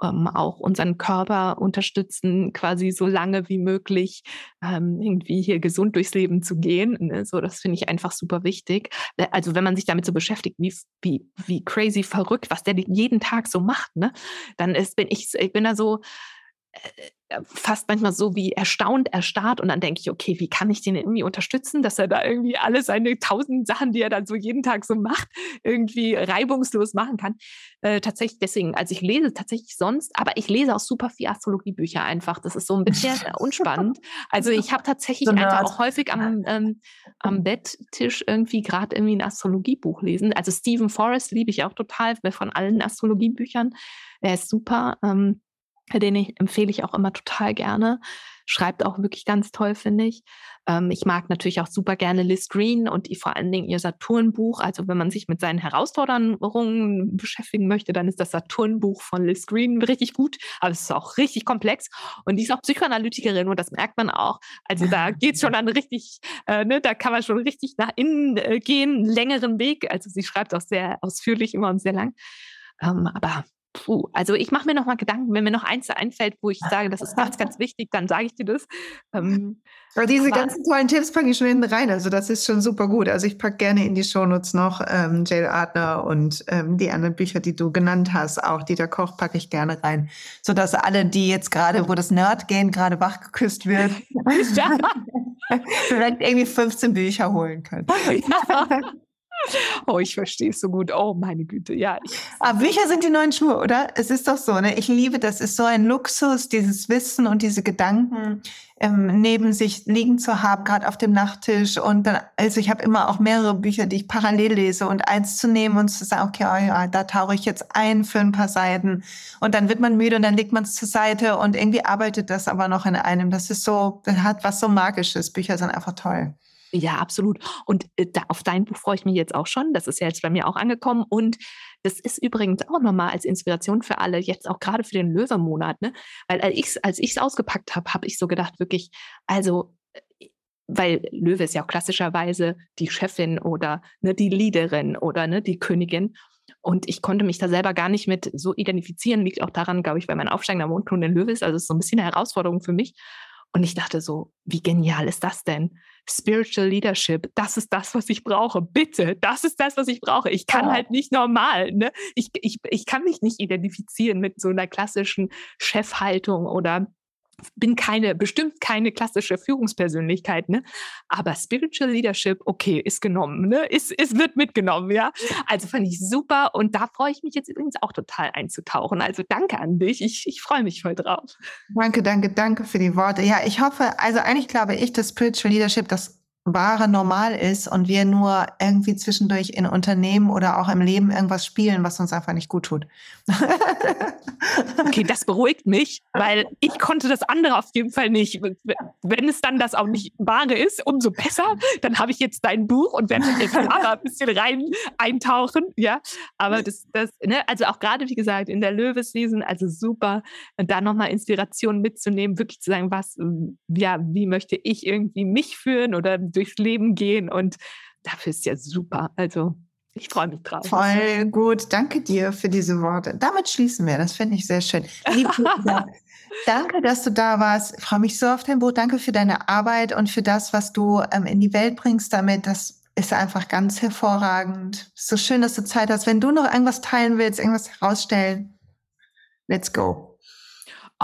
ähm, auch unseren Körper unterstützen, quasi so lange wie möglich ähm, irgendwie hier gesund durchs Leben zu gehen. Ne? So, das finde ich einfach super wichtig. Äh, also wenn man sich damit so beschäftigt, wie, wie, wie crazy verrückt, was der jeden Tag so macht, ne? dann ist, bin ich, ich bin da so, fast manchmal so wie erstaunt erstarrt und dann denke ich, okay, wie kann ich den irgendwie unterstützen, dass er da irgendwie alle seine tausend Sachen, die er dann so jeden Tag so macht, irgendwie reibungslos machen kann. Äh, tatsächlich deswegen, also ich lese tatsächlich sonst, aber ich lese auch super viel Astrologiebücher einfach. Das ist so ein bisschen unspannend. Also ich habe tatsächlich so einfach auch häufig am, ähm, am Betttisch irgendwie gerade irgendwie ein Astrologiebuch lesen. Also Stephen Forrest liebe ich auch total von allen Astrologiebüchern. Er ist super. Ähm, den ich, empfehle ich auch immer total gerne. Schreibt auch wirklich ganz toll, finde ich. Ähm, ich mag natürlich auch super gerne Liz Green und die vor allen Dingen ihr Saturnbuch. Also wenn man sich mit seinen Herausforderungen beschäftigen möchte, dann ist das Saturnbuch von Liz Green richtig gut. Aber es ist auch richtig komplex. Und die ist auch Psychoanalytikerin und das merkt man auch. Also da geht es schon an richtig, äh, ne, da kann man schon richtig nach innen äh, gehen, längeren Weg. Also sie schreibt auch sehr ausführlich immer und sehr lang. Ähm, aber Puh, also ich mache mir noch mal Gedanken, wenn mir noch eins einfällt, wo ich sage, das ist ganz, ganz wichtig, dann sage ich dir das. Ähm, aber diese aber, ganzen tollen Tipps packe ich schon hinten rein. Also das ist schon super gut. Also ich packe gerne in die Shownotes noch ähm, Jade Adler und ähm, die anderen Bücher, die du genannt hast, auch Dieter Koch packe ich gerne rein, sodass alle, die jetzt gerade, wo das Nerd-Gehen gerade wach geküsst wird, direkt irgendwie 15 Bücher holen können. Ja. Oh, ich verstehe es so gut. Oh, meine Güte, ja. Aber Bücher sind die neuen Schuhe, oder? Es ist doch so, ne? Ich liebe das. Es ist so ein Luxus, dieses Wissen und diese Gedanken ähm, neben sich liegen zu haben, gerade auf dem Nachttisch. Und dann, also ich habe immer auch mehrere Bücher, die ich parallel lese und eins zu nehmen und zu sagen, okay, oh ja, da tauche ich jetzt ein für ein paar Seiten. Und dann wird man müde und dann legt man es zur Seite und irgendwie arbeitet das aber noch in einem. Das ist so, das hat was so Magisches. Bücher sind einfach toll. Ja, absolut. Und äh, da, auf dein Buch freue ich mich jetzt auch schon. Das ist ja jetzt bei mir auch angekommen. Und das ist übrigens auch nochmal als Inspiration für alle, jetzt auch gerade für den Löwe-Monat. Ne? Weil als ich es als ich's ausgepackt habe, habe ich so gedacht, wirklich, also, äh, weil Löwe ist ja auch klassischerweise die Chefin oder ne, die Leaderin oder ne, die Königin. Und ich konnte mich da selber gar nicht mit so identifizieren. Liegt auch daran, glaube ich, weil mein aufsteigender Mondkron in Löwe ist. Also es ist so ein bisschen eine Herausforderung für mich. Und ich dachte so, wie genial ist das denn? Spiritual Leadership, das ist das, was ich brauche. Bitte, das ist das, was ich brauche. Ich kann oh. halt nicht normal, ne? Ich, ich, ich kann mich nicht identifizieren mit so einer klassischen Chefhaltung oder bin keine, bestimmt keine klassische Führungspersönlichkeit, ne? Aber Spiritual Leadership, okay, ist genommen, ne? Ist, ist, wird mitgenommen, ja. Also fand ich super und da freue ich mich jetzt übrigens auch total einzutauchen. Also danke an dich. Ich, ich freue mich voll drauf. Danke, danke, danke für die Worte. Ja, ich hoffe, also eigentlich glaube ich, dass Spiritual Leadership das wahre Normal ist und wir nur irgendwie zwischendurch in Unternehmen oder auch im Leben irgendwas spielen, was uns einfach nicht gut tut. okay, das beruhigt mich, weil ich konnte das andere auf jeden Fall nicht. Wenn es dann das auch nicht wahre ist, umso besser. Dann habe ich jetzt dein Buch und werde jetzt aber ein bisschen rein eintauchen. Ja, aber das, das, ne, also auch gerade wie gesagt in der Löweseason, also super, da nochmal Inspiration mitzunehmen, wirklich zu sagen, was, ja, wie möchte ich irgendwie mich führen oder durchs Leben gehen und dafür ist ja super. Also ich freue mich drauf. Voll gut. Danke dir für diese Worte. Damit schließen wir. Das finde ich sehr schön. Liebe danke, dass du da warst. Ich freue mich so auf dein Buch. Danke für deine Arbeit und für das, was du ähm, in die Welt bringst damit. Das ist einfach ganz hervorragend. So schön, dass du Zeit hast. Wenn du noch irgendwas teilen willst, irgendwas herausstellen, let's go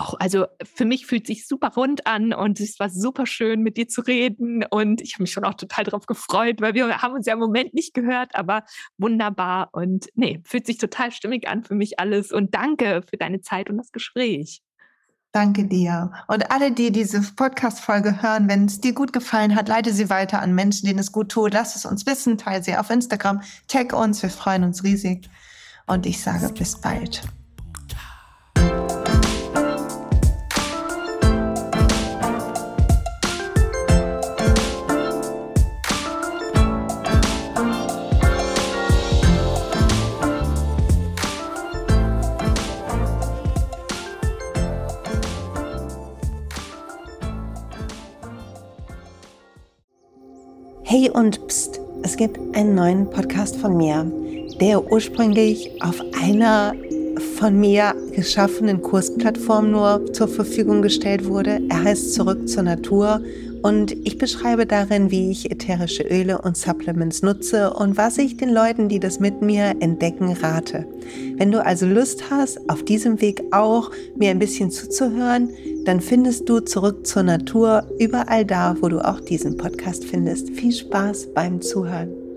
auch, also für mich fühlt sich super rund an und es war super schön, mit dir zu reden. Und ich habe mich schon auch total darauf gefreut, weil wir haben uns ja im Moment nicht gehört, aber wunderbar. Und nee, fühlt sich total stimmig an für mich alles. Und danke für deine Zeit und das Gespräch. Danke dir. Und alle, die diese Podcast-Folge hören, wenn es dir gut gefallen hat, leite sie weiter an Menschen, denen es gut tut. Lass es uns wissen, teile sie auf Instagram, tag uns, wir freuen uns riesig. Und ich sage bis bald. Hey und pst, es gibt einen neuen Podcast von mir, der ursprünglich auf einer von mir geschaffenen Kursplattform nur zur Verfügung gestellt wurde. Er heißt Zurück zur Natur und ich beschreibe darin, wie ich ätherische Öle und Supplements nutze und was ich den Leuten, die das mit mir entdecken, rate. Wenn du also Lust hast, auf diesem Weg auch mir ein bisschen zuzuhören, dann findest du zurück zur Natur überall da, wo du auch diesen Podcast findest. Viel Spaß beim Zuhören.